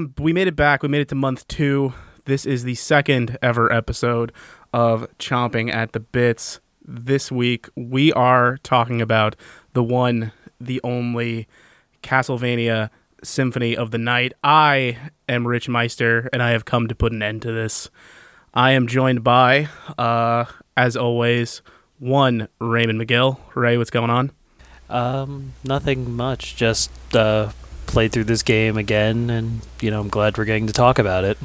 Welcome. We made it back. We made it to month two. This is the second ever episode of Chomping at the Bits. This week, we are talking about the one, the only Castlevania Symphony of the Night. I am Rich Meister, and I have come to put an end to this. I am joined by, uh, as always, one Raymond McGill. Ray, what's going on? Um, nothing much. Just uh, played through this game again, and you know, I'm glad we're getting to talk about it.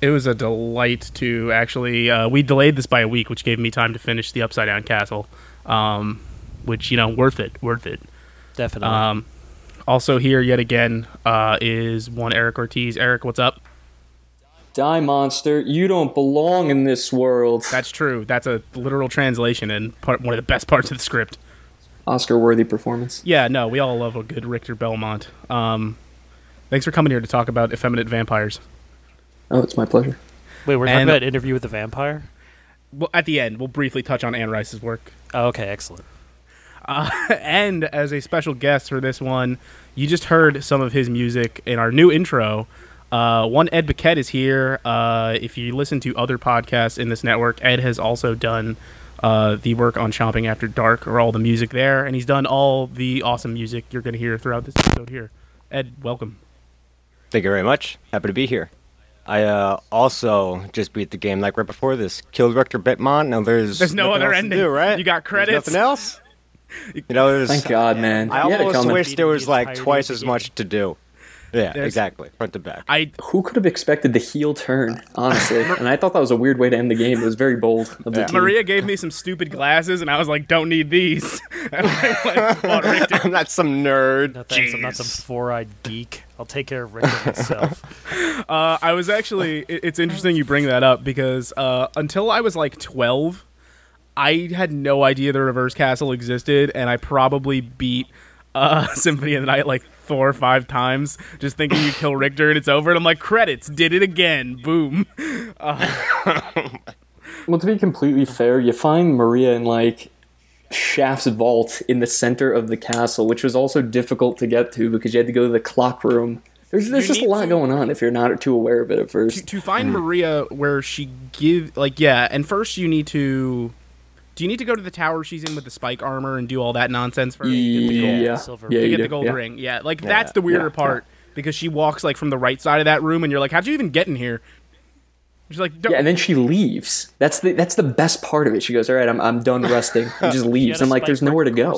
It was a delight to actually. Uh, we delayed this by a week, which gave me time to finish the Upside Down Castle, um, which you know, worth it, worth it. Definitely. Um, also here yet again uh, is one Eric Ortiz. Eric, what's up? Die monster, you don't belong in this world. That's true. That's a literal translation and part, one of the best parts of the script. Oscar worthy performance. Yeah, no, we all love a good Richter Belmont. Um, thanks for coming here to talk about effeminate vampires. Oh, it's my pleasure. Wait, we're talking and- about interview with the vampire. Well, at the end, we'll briefly touch on Anne Rice's work. Oh, okay, excellent. Uh, and as a special guest for this one, you just heard some of his music in our new intro. Uh, one Ed Baquet is here. Uh, if you listen to other podcasts in this network, Ed has also done uh, the work on Chomping After Dark, or all the music there, and he's done all the awesome music you're going to hear throughout this episode here. Ed, welcome. Thank you very much. Happy to be here. I uh, also just beat the game like right before this. Killed Richter Belmont. Now there's There's no other else to ending. do, right? You got There's credits. nothing else. You know, there's, Thank God, man. I You almost coming. wish there was like twice as much to do. Yeah, There's- exactly, front to back. I Who could have expected the heel turn, honestly? and I thought that was a weird way to end the game. It was very bold of the Yeah. Maria gave me some stupid glasses, and I was like, "Don't need these." and I, like, I'm not some nerd. No thanks. I'm not some four-eyed geek. I'll take care of Richter myself. Uh, I was actually. it- It's interesting you bring that up because uh, until I was like twelve, I had no idea the Reverse Castle existed, and I probably beat uh, Symphony of the Night like four or five times, just thinking you kill Richter and it's over. And I'm like, credits, did it again, boom. Well, to be completely fair, you find Maria in like Shaft's vault in the center of the castle, which was also difficult to get to because you had to go to the clock room. There's, there's You just a lot to- going on if you're not too aware of it at first. to find Maria where she give like yeah, and first you need to. Do you need to go to the tower she's in with the spike armor and do all that nonsense first? Yeah, silver yeah, to get the gold yeah. ring. Yeah, like that's the weirder yeah, part because she walks like from the right side of that room, and you're like, how'd you even get in here? She's like, Yeah, and then she leaves. That's the that's the best part of it. She goes, "All right, I'm I'm done resting," and just leaves. had a I'm like, "There's nowhere to go."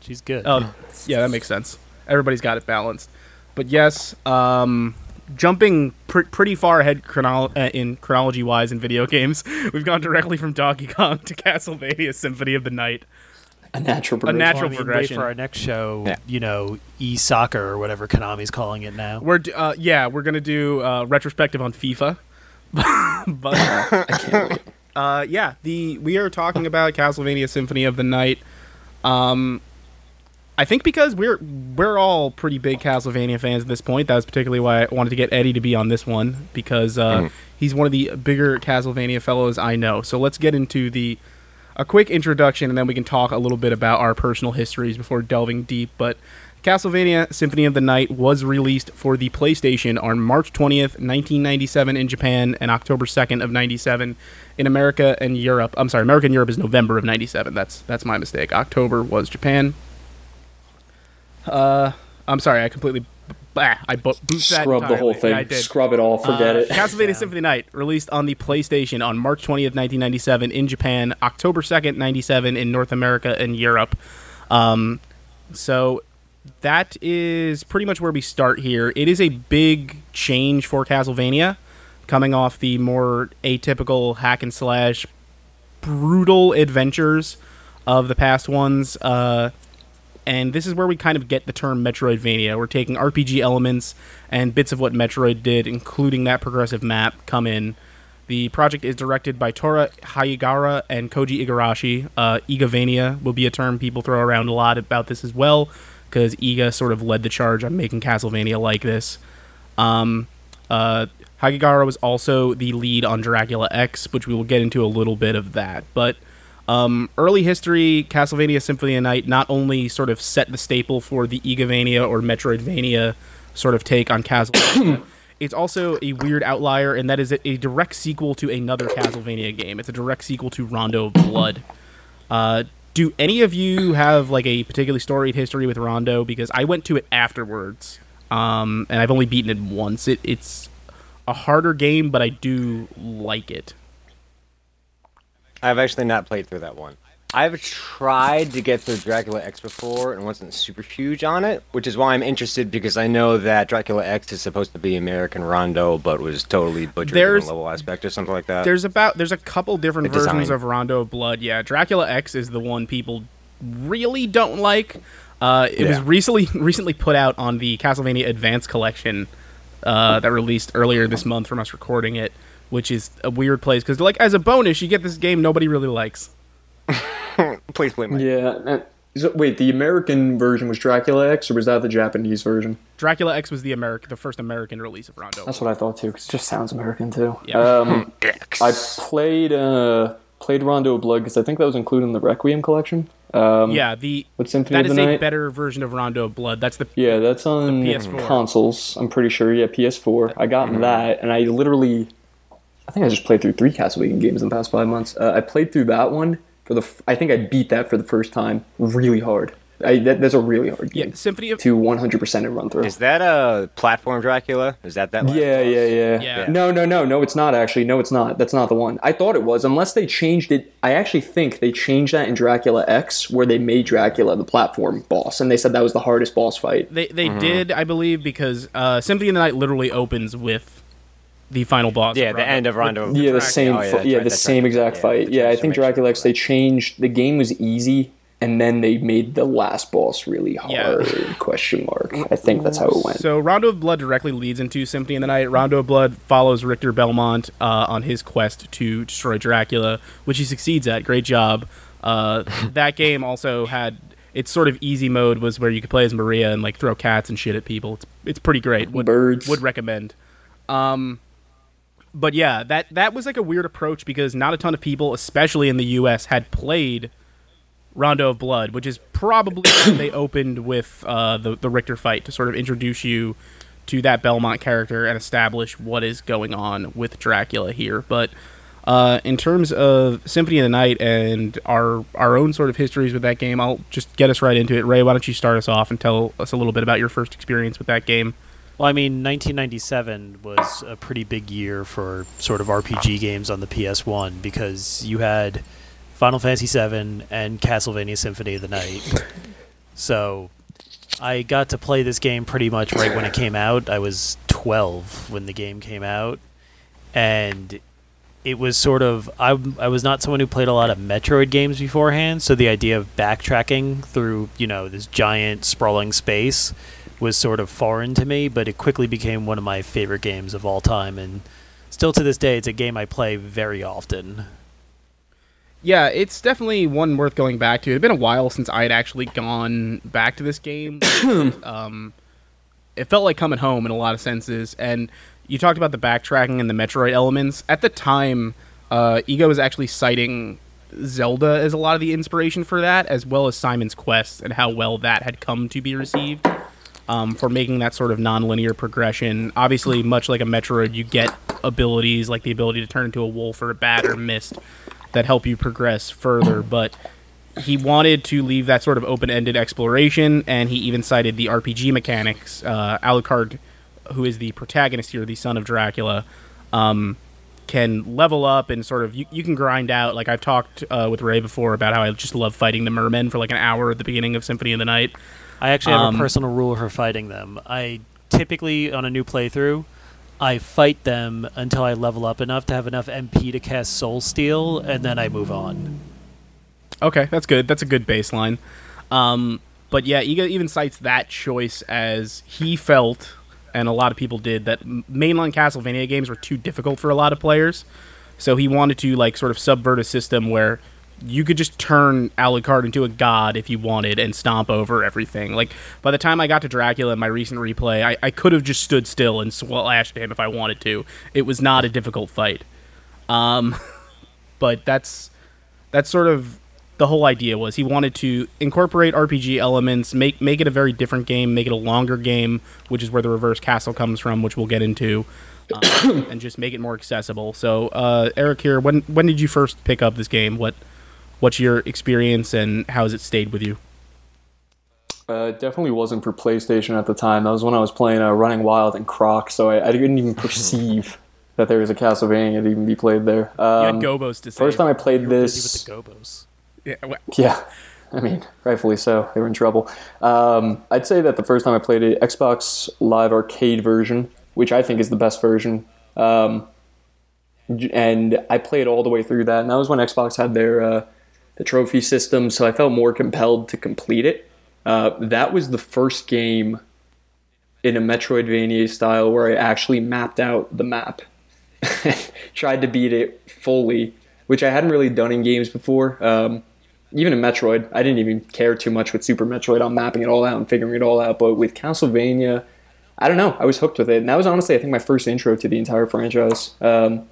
She's good. oh, yeah, that makes sense. Everybody's got it balanced, but yes, um, jumping pr- pretty far ahead chronolo- uh, in chronology wise in video games, we've gone directly from Donkey Kong to Castlevania Symphony of the Night. A natural progression. A natural Well, I mean, progression. For our next show. Yeah. You know, e-soccer or whatever Konami's calling it now. We're d- uh, yeah, we're gonna do uh, retrospective on FIFA, but. I can't wait. Uh, yeah, the we are talking about Castlevania Symphony of the Night. Um, I think because we're we're all pretty big Castlevania fans at this point. That was particularly why I wanted to get Eddie to be on this one because uh, he's one of the bigger Castlevania fellows I know. So let's get into the a quick introduction, and then we can talk a little bit about our personal histories before delving deep. But Castlevania Symphony of the Night was released for the PlayStation on March 20th, 1997 in Japan, and October 2nd of 97 in America and Europe. I'm sorry, America and Europe is November of 97. That's that's my mistake. October was Japan. Uh, I'm sorry, I completely bah, I bo- boosted that Scrub the whole thing. Yeah, I did. Scrub it all. Forget Uh, it. Castlevania Yeah. Symphony Night released on the PlayStation on March 20th, 1997 in Japan, October 2nd, 97 in North America and Europe. Um, so that is pretty much where we start here. It is a big change for Castlevania, coming off the more atypical hack and slash brutal adventures of the past ones. Uh, and this is where we kind of get the term Metroidvania. We're taking RPG elements and bits of what Metroid did, including that progressive map, come in. The project is directed by Toru Hagihara and Koji Igarashi. Uh, Igavania will be a term people throw around a lot about this as well, because Iga sort of led the charge on making Castlevania like this. Um, uh, Hagihara was also the lead on Dracula X, which we will get into a little bit of that. But um, early history, Castlevania Symphony of Night not only sort of set the staple for the Igavania or Metroidvania sort of take on Castlevania. it's also a weird outlier, and that is a, a direct sequel to another Castlevania game. It's a direct sequel to Rondo of Blood. Uh, do any of you have like a particularly storied history with Rondo? Because I went to it afterwards, um, and I've only beaten it once. It, it's a harder game, but I do like it. I've actually not played through that one. I've tried to get through Dracula X before and wasn't super huge on it, which is why I'm interested because I know that Dracula X is supposed to be American Rondo, but was totally butchered There's- in a level aspect or something like that. There's about there's a couple different The versions design. of Rondo of Blood. Yeah, Dracula X is the one people really don't like. Uh, it was recently recently put out on the Castlevania Advance Collection uh, that released earlier this month from us recording it, which is a weird place because like as a bonus you get this game nobody really likes. Please play my. Yeah. and- so, wait, the American version was Dracula X, or was that the Japanese version? Dracula X was the American the first American release of Rondo. That's what I thought too, because it just sounds American too. Yeah. Um, I played uh, played Rondo of Blood because I think that was included in the Requiem collection. Um, yeah, the With Symphony that of is the a better version of Rondo of Blood. That's the Yeah, that's on PS4. consoles. I'm pretty sure. Yeah, PS4. I got Mm-hmm. that, and I literally, I think I just played through three Castlevania games in the past five months. Uh, I played through that one for the. F- I think I beat that for the first time really hard. I, that, that's a really hard game. yeah Symphony of to 100% run through. Is that a platform Dracula? Is that that? last Yeah, yeah, yeah, Yeah. No, no, no, no. It's not actually. No, it's not. That's not the one. I thought it was. Unless they changed it. I actually think they changed that in Dracula X, where they made Dracula the platform boss, and they said that was the hardest boss fight. They they did, I believe, because uh, Symphony of the Night literally opens with the final boss. Yeah, of the end of Rondo. with- Yeah, the Dracula. same. Oh, yeah, yeah, right, the same right. exact Yeah, fight. Yeah, I think Dracula X. They changed. The game was easy, and then they made the last boss really Yeah. hard. Question mark. I think that's how it went. So Rondo of Blood directly leads into Symphony of the Night. Rondo of Blood follows Richter Belmont uh, on his quest to destroy Dracula, which he succeeds at. Great job. Uh, that game also had its sort of easy mode was where you could play as Maria and like throw cats and shit at people. It's it's pretty great. Would Birds. would recommend. Um, but yeah, that that was like a weird approach because not a ton of people, especially in the U.S., had played Rondo of Blood, which is probably when they opened with uh, the the Richter fight to sort of introduce you to that Belmont character and establish what is going on with Dracula here. But uh, in terms of Symphony of the Night and our our own sort of histories with that game, I'll just get us right into it. Ray, why don't you start us off and tell us a little bit about your first experience with that game? Well, I mean, 1997 was a pretty big year for sort of RPG games on the PS1 because you had Final Fantasy VII and Castlevania Symphony of the Night. so I got to play this game pretty much right when it came out. I was 12 when the game came out. And it was sort of I, I was not someone who played a lot of Metroid games beforehand, so the idea of backtracking through, you know, this giant sprawling space was sort of foreign to me, but it quickly became one of my favorite games of all time and still to this day it's a game I play very often. Yeah, it's definitely one worth going back to. It had been a while since I had actually gone back to this game. um, it felt like coming home in a lot of senses. And you talked about the backtracking and the Metroid elements. At the time, uh, Iga was actually citing Zelda as a lot of the inspiration for that, as well as Simon's Quest and how well that had come to be received um, for making that sort of non-linear progression. Obviously, much like a Metroid, you get abilities like the ability to turn into a wolf or a bat or mist that help you progress further. But he wanted to leave that sort of open-ended exploration, and he even cited the RPG mechanics. Uh, Alucard, who is the protagonist here, the son of Dracula, um, can level up and sort of you, you can grind out. Like I've talked uh, with Ray before about how I just love fighting the mermen for like an hour at the beginning of Symphony of the Night. I actually have Um, a personal rule for fighting them. I typically on a new playthrough, I fight them until I level up enough to have enough MP to cast Soul Steal, and then I move on. Okay, that's good. That's a good baseline. Um, but yeah, Iga even cites that choice as he felt, and a lot of people did, that mainline Castlevania games were too difficult for a lot of players. So he wanted to like sort of subvert a system where you could just turn Alucard into a god if you wanted and stomp over everything. Like by the time I got to Dracula in my recent replay, I, I could have just stood still and slashed him if I wanted to. It was not a difficult fight. Um, but that's that's sort of the whole idea was. He wanted to incorporate RPG elements, make make it a very different game, make it a longer game, which is where the reverse castle comes from, which we'll get into, um, and just make it more accessible. So, uh, Eric, here, when when did you first pick up this game? What what's your experience and how has it stayed with you? Uh, it definitely wasn't for PlayStation at the time. That was when I was playing uh, Running Wild and Croc, so I, I didn't even perceive that there was a Castlevania to even be played there. You Um, had Gobbos to say. first time I played this, busy with the Gobbos. Yeah, wha- Yeah, I mean, rightfully so. They were in trouble. Um, I'd say that the first time I played it, Xbox Live Arcade version, which I think is the best version, um, and I played all the way through that. And that was when Xbox had their uh, the trophy system, so I felt more compelled to complete it. Uh, that was the first game in a Metroidvania style where I actually mapped out the map, tried to beat it fully, which I hadn't really done in games before. Um, even in Metroid, I didn't even care too much with Super Metroid on mapping it all out and figuring it all out. But with Castlevania, I don't know. I was hooked with it, and that was honestly, I think, my first intro to the entire franchise. Um,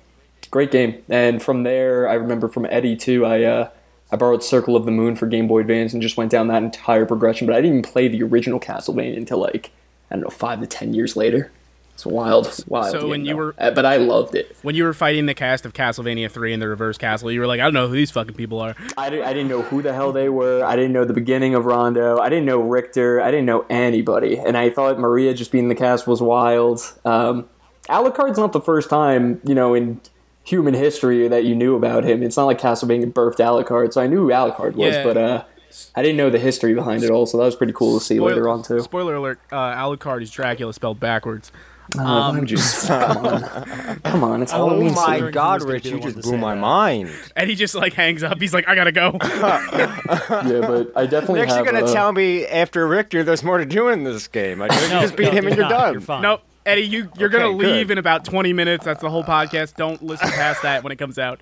great game, and from there, I remember from Eddie too. I uh, I borrowed Circle of the Moon for Game Boy Advance and just went down that entire progression. But I didn't even play the original Castlevania until like I don't know five to ten years later. It's wild, wild. So when you though. were- Uh, but I loved it. when you were fighting the cast of Castlevania 3 in the reverse castle, you were like, I don't know who these fucking people are. I didn't, I didn't know who the hell they were. I didn't know the beginning of Rondo. I didn't know Richter. I didn't know anybody. And I thought Maria just being the cast was wild. Um, Alucard's not the first time, you know, in human history that you knew about him. It's not like Castlevania birthed Alucard, so I knew who Alucard was, Yeah. but uh, I didn't know the history behind it all, so that was pretty cool to see later on, too. Spoiler alert: uh, Alucard is Dracula spelled backwards. Why would you- come on. Come on, it's Oh Halloween my season. god, Rich, you just blew my that. mind. And he just like hangs up. He's like, I gotta go. Yeah, but I definitely Next, have... you're actually gonna uh, tell me after Richter, there's more to do in this game. I you No, just beat no, him and you're you're not. done. You're fine. No, Eddie, you you're Okay, gonna leave good. in about 20 minutes. That's the whole podcast. Don't listen past that when it comes out.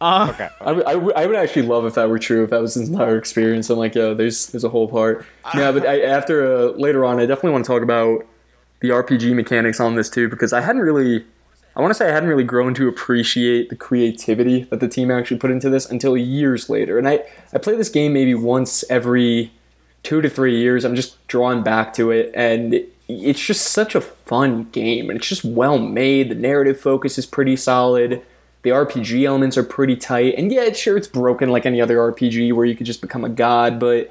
Okay. I would, I, I would actually love if that were true. If that was his entire experience, I'm like, yo, there's there's a whole part. Yeah, but I, after uh, later on, I definitely want to talk about the RPG mechanics on this too, because I hadn't really, I want to say I hadn't really grown to appreciate the creativity that the team actually put into this until years later. And I I play this game maybe once every two to three years. I'm just drawn back to it, and it's just such a fun game, and it's just well made. The narrative focus is pretty solid. The RPG elements are pretty tight, and yeah, it's, sure it's broken like any other RPG where you could just become a god, but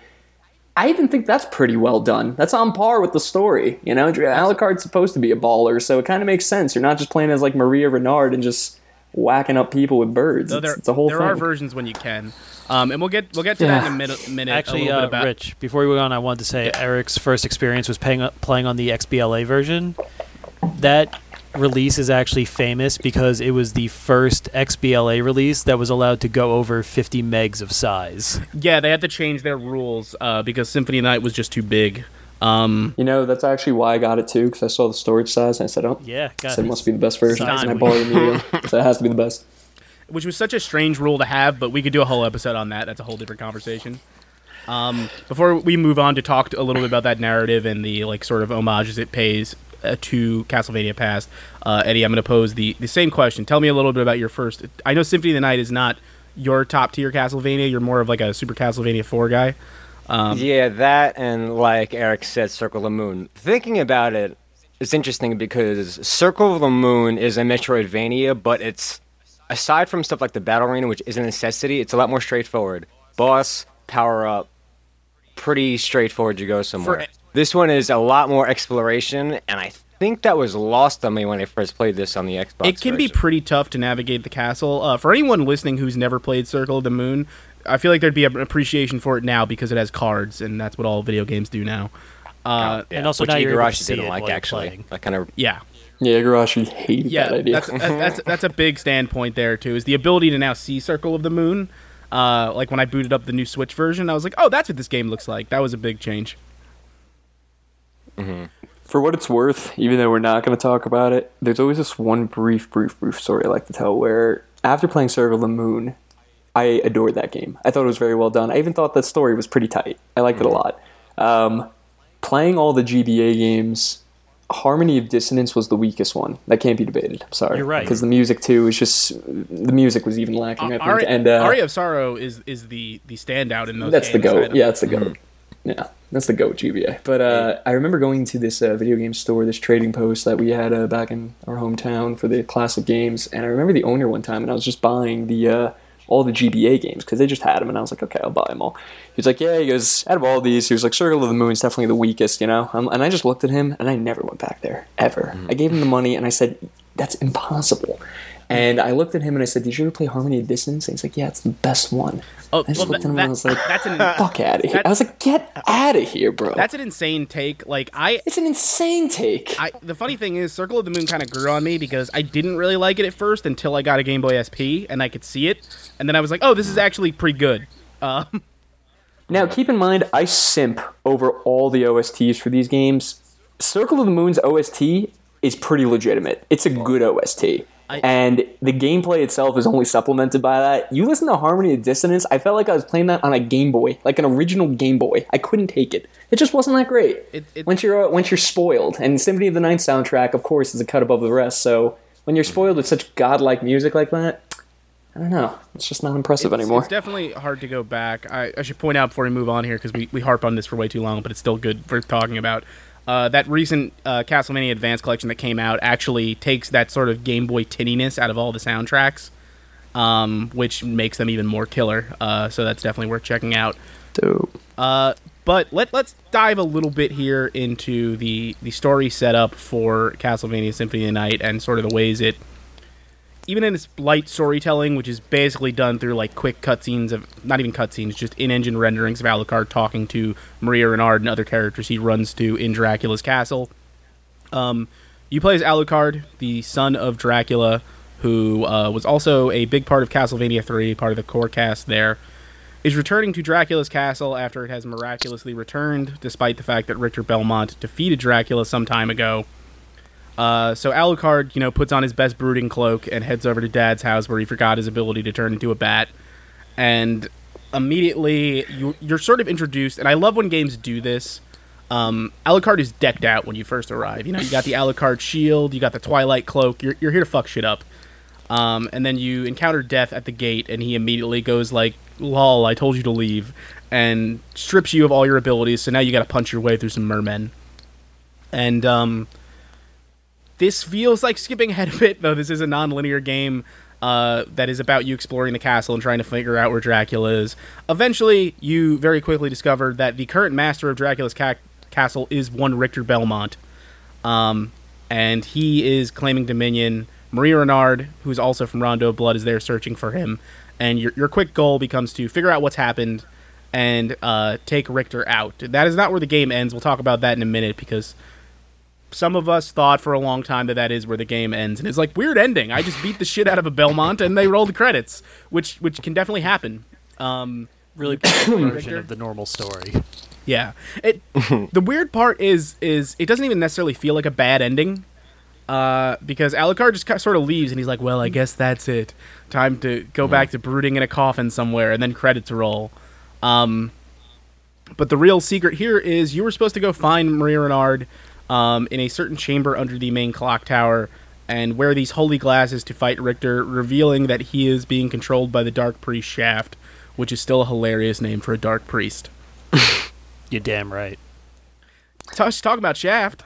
I even think that's pretty well done. That's on par with the story. You know, Alucard's supposed to be a baller, so it kind of makes sense. You're not just playing as like Maria Renard and just whacking up people with birds. So it's, there, it's a whole there thing. are versions when you can, um, and we'll get we'll get to that in a Yeah. minute. minute Actually, a uh, bit about Rich, before we go on, I wanted to say Eric's first experience was playing, playing on the XBLA version. That release is actually famous because it was the first XBLA release that was allowed to go over 50 megs of size. yeah, they had to change their rules uh, because Symphony Night was just too big. Um, You know, that's actually why I got it too, because I saw the storage size and I said, oh, Yeah, I God, said it must be the best version. Size And I bought it immediately. so it has to be the best. which was such a strange rule to have, but we could do a whole episode on that. That's a whole different conversation. Um, before we move on to talk a little bit about that narrative and the like sort of homages it pays uh, to Castlevania Past, uh, Eddie, I'm going to pose the, the same question. Tell me a little bit about your first. I know Symphony of the Night is not your top tier Castlevania. You're more of like a Super Castlevania 4 guy. Um, yeah, that and like Eric said, Circle of the Moon. Thinking about it, it's interesting because Circle of the Moon is a Metroidvania, but it's aside from stuff like the battle arena, which is a necessity, it's a lot more straightforward. Boss, power up, pretty straightforward. You go somewhere. For- this one is a lot more exploration, and I think that was lost on me when I first played this on the Xbox. it can be pretty tough to navigate the castle. Uh, for anyone listening who's never played Circle of the Moon, I feel like there'd be an appreciation for it now because it has cards, and that's what all video games do now. Uh, Yeah, And also which now you're able to Igarashi see didn't it like actually. playing. That kind of yeah, Yeah, Igarashi hated yeah, that idea. that's that's that's a big standpoint there too. Is the ability to now see Circle of the Moon. Uh, like when I booted up the new Switch version, I was like, "Oh, that's what this game looks like." That was a big change. For what it's worth, even though we're not going to talk about it, there's always this one brief, brief, brief story I like to tell where after playing Circle of the Moon, I adored that game. I thought it was very well done. I even thought the story was pretty tight. I liked it a lot. Um, playing all the GBA games Harmony of Dissonance was the weakest one. That can't be debated. I'm sorry. You're right. Because the music too is just the music was even lacking. I think. Ari- and uh, Aria of Sorrow is is the the standout in those. that's the goat. Yeah, that's the goat. Yeah, that's the goat GBA. But uh, I remember going to this uh, video game store, this trading post that we had uh, back in our hometown for the classic games, and I remember the owner one time, and I was just buying the uh, all the GBA games because they just had them, and I was like, okay, I'll buy them all. He was like, yeah, he goes, out of all these, he was like, Circle of the Moon is definitely the weakest, you know. Um, and I just looked at him, and I never went back there ever. I gave him the money, and I said, that's impossible. And I looked at him and I said, "Did you ever play Harmony of Dissonance?" And he's like, "Yeah, it's the best one." Oh, I just well, looked that- at him and I was like, that's an fuck out of here. I was like, get out of here, bro. that's an insane take. Like I, it's an insane take. I the funny thing is, Circle of the Moon kind of grew on me because I didn't really like it at first until I got a Game Boy SP and I could see it, and then I was like, oh, this is actually pretty good. Um, now, keep in mind, I simp over all the OSTs for these games. Circle of the Moon's OST is pretty legitimate. It's a good OST. I- and the gameplay itself is only supplemented by that. You listen to Harmony of Dissonance, I felt like I was playing that on a Game Boy, like an original Game Boy. I couldn't take it. It just wasn't that great. It- it- once you're uh, once you're spoiled, and Symphony of the Night soundtrack, of course, is a cut above the rest. So when you're spoiled with such godlike music like that, I don't know. It's just not impressive it's, anymore. it's definitely hard to go back. I, I should point out before we move on here because we, we harp on this for way too long, but it's still good worth talking about. Uh, that recent uh, Castlevania Advance collection that came out actually takes that sort of Game Boy tinniness out of all the soundtracks, um, which makes them even more killer. Uh, so that's definitely worth checking out. Dope. Uh, but let let's dive a little bit here into the the story setup for Castlevania Symphony of the Night and sort of the ways it, even in its light storytelling, which is basically done through like quick cutscenes of not even cutscenes, just in-engine renderings of Alucard talking to Maria Renard and other characters he runs to in Dracula's castle. Um, you play as Alucard, the son of Dracula, who uh, was also a big part of Castlevania 3, part of the core cast there is returning to Dracula's castle after it has miraculously returned, despite the fact that Richter Belmont defeated Dracula some time ago. Uh, so Alucard, you know, puts on his best brooding cloak and heads over to Dad's house where he forgot his ability to turn into a bat. And immediately, you, you're sort of introduced, and I love when games do this. Um, Alucard is decked out when you first arrive. You know, you got the Alucard shield, you got the Twilight cloak. You're, you're here to fuck shit up. Um, and then you encounter Death at the gate, and he immediately goes like, "Lol, I told you to leave," and strips you of all your abilities. So now you got to punch your way through some mermen. And um, this feels like skipping ahead a bit, though. This is a non-linear game uh, that is about you exploring the castle and trying to figure out where Dracula is. Eventually, you very quickly discover that the current master of Dracula's ca- castle is one Richter Belmont, um, and he is claiming dominion. Maria Renard, who's also from Rondo of Blood, is there searching for him. And your, your quick goal becomes to figure out what's happened and uh, take Richter out. That is not where the game ends. We'll talk about that in a minute because some of us thought for a long time that that is where the game ends, and it's like weird ending. I just beat the shit out of a Belmont, and they roll the credits, which which can definitely happen. Um, Really version of the normal story. yeah. It the weird part is is it doesn't even necessarily feel like a bad ending. Uh, because Alucard just ki- sort of leaves and he's like, "Well, I guess that's it. Time to go back to brooding in a coffin somewhere." And then credits roll. Um, but the real secret here is you were supposed to go find Maria Renard um, in a certain chamber under the main clock tower and wear these holy glasses to fight Richter, revealing that he is being controlled by the Dark Priest Shaft, which is still a hilarious name for a Dark Priest. You're damn right. Touch talk about Shaft.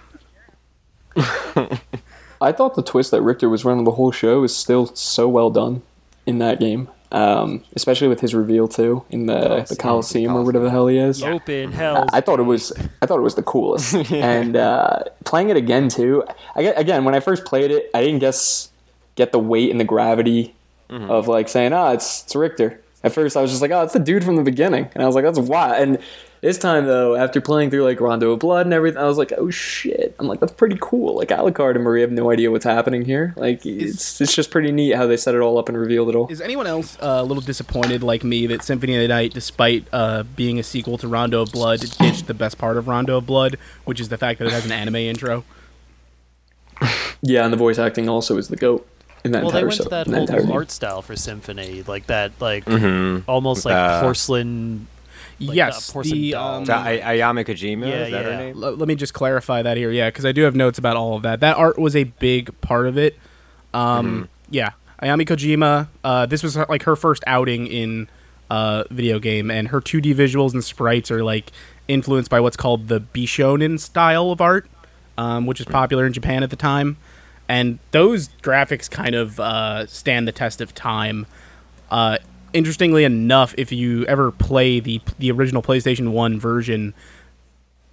I thought the twist that Richter was running the whole show is still so well done in that game, um, especially with his reveal too in the the Coliseum or whatever the hell he is. Open hell. I thought it was I thought it was the coolest, and uh, playing it again too. I get, again when I first played it, I didn't guess get the weight and the gravity of like saying, "Ah, it's it's Richter." At first, I was just like, "Oh, it's the dude from the beginning," and I was like, "That's why." And this time though, after playing through like Rondo of Blood and everything, I was like, "Oh shit!" I'm like, "That's pretty cool." Like Alucard and Marie have no idea what's happening here. Like it's it's just pretty neat how they set it all up and revealed it all. Is anyone else uh, a little disappointed like me that Symphony of the Night, despite uh, being a sequel to Rondo of Blood, ditched the best part of Rondo of Blood, which is the fact that it has an anime intro? Yeah, and the voice acting also is the goat in that well, they entire went to show- that whole entire new game. art style for Symphony, like that, like Mm-hmm. almost like Uh, porcelain Like, yes, uh, porcelain the doll. um, So, I- Ayami Kojima, Yeah, is that her yeah. name? l- let me just clarify that here, yeah, because I do have notes about all of that. That art was a big part of it. Um, Yeah, Ayami Kojima. Uh, this was like her first outing in uh, video game, and her 2D visuals and sprites are like influenced by what's called the Bishonen style of art, um, which is popular in Japan at the time. And those graphics kind of uh, stand the test of time. Uh, interestingly enough, if you ever play the the original PlayStation One version,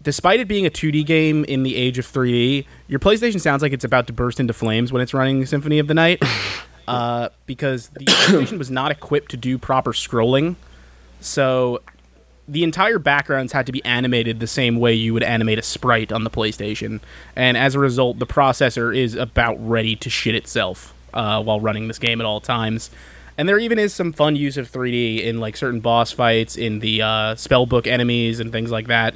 despite it being a 2D game in the age of 3D, your PlayStation sounds like it's about to burst into flames when it's running Symphony of the Night, uh, because the PlayStation was not equipped to do proper scrolling. So the entire backgrounds had to be animated the same way you would animate a sprite on the PlayStation, and as a result, the processor is about ready to shit itself uh, while running this game at all times. And there even is some fun use of 3D in like certain boss fights, in the uh, spellbook enemies, and things like that.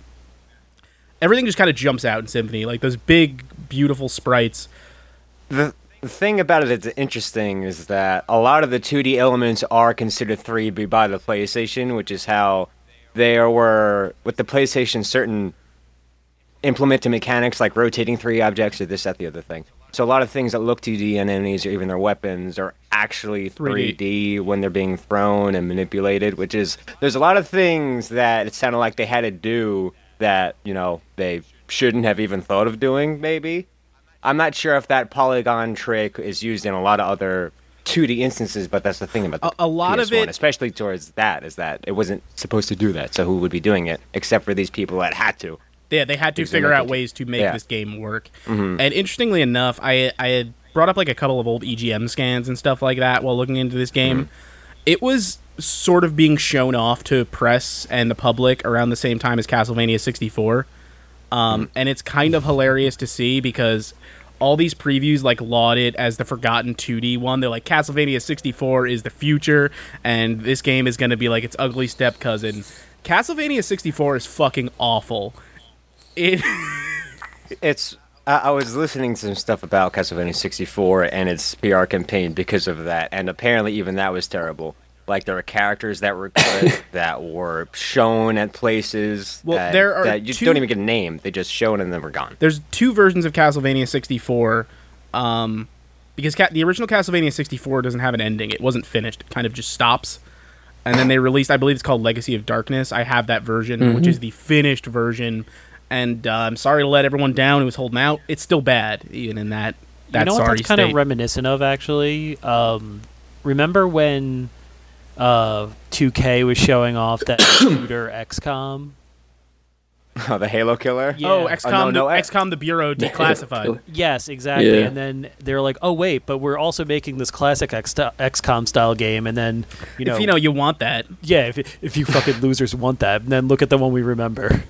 Everything just kind of jumps out in Symphony, like those big, beautiful sprites. The, the thing about it that's interesting is that a lot of the 2D elements are considered 3D by the PlayStation, which is how there were with the PlayStation certain implemented mechanics like rotating three objects or this, that, the other thing. So a lot of things that look 2D in enemies or even their weapons are actually 3D. 3D when they're being thrown and manipulated, which is there's a lot of things that it sounded like they had to do that, you know, they shouldn't have even thought of doing maybe. I'm not sure if that polygon trick is used in a lot of other 2D instances, but that's the thing about the A- a lot of PS1, it- especially towards that, is that it wasn't supposed to do that. So who would be doing it except for these people that had to? Yeah, they had to figure out ways to make yeah. this game work. Mm-hmm. And interestingly enough, I I had brought up like a couple of old EGM scans and stuff like that while looking into this game. Mm-hmm. It was sort of being shown off to press and the public around the same time as Castlevania 64. Um, mm-hmm. and it's kind of hilarious to see because all these previews like laud it as the forgotten 2D one. They're like Castlevania 64 is the future and this game is going to be like its ugly step cousin. Castlevania 64 is fucking awful. It It's. I was listening to some stuff about Castlevania 64 and its PR campaign because of that, and apparently even that was terrible. Like there were characters that were good that were shown at places Well, that, there are that you two- don't even get a name; they just shown and then were gone. there's two versions of Castlevania 64 um because ca- the original Castlevania 64 doesn't have an ending. It wasn't finished. It kind of just stops. And then they released I believe it's called Legacy of Darkness. I have that version, which is the finished version. And uh, I'm sorry to let everyone down who was holding out. It's still bad even in that that you know what that's kind state. of reminiscent of actually um, remember when uh, 2k was showing off that shooter xcom Oh, the Halo Killer. Yeah. Oh, Oh, XCOM, no, the, no, XCOM the Bureau declassified. yes exactly Yeah. and then they're like oh wait but we're also making this classic X- xcom style game and then you know, if you know you want that. yeah if, if you fucking losers want that and then look at the one we remember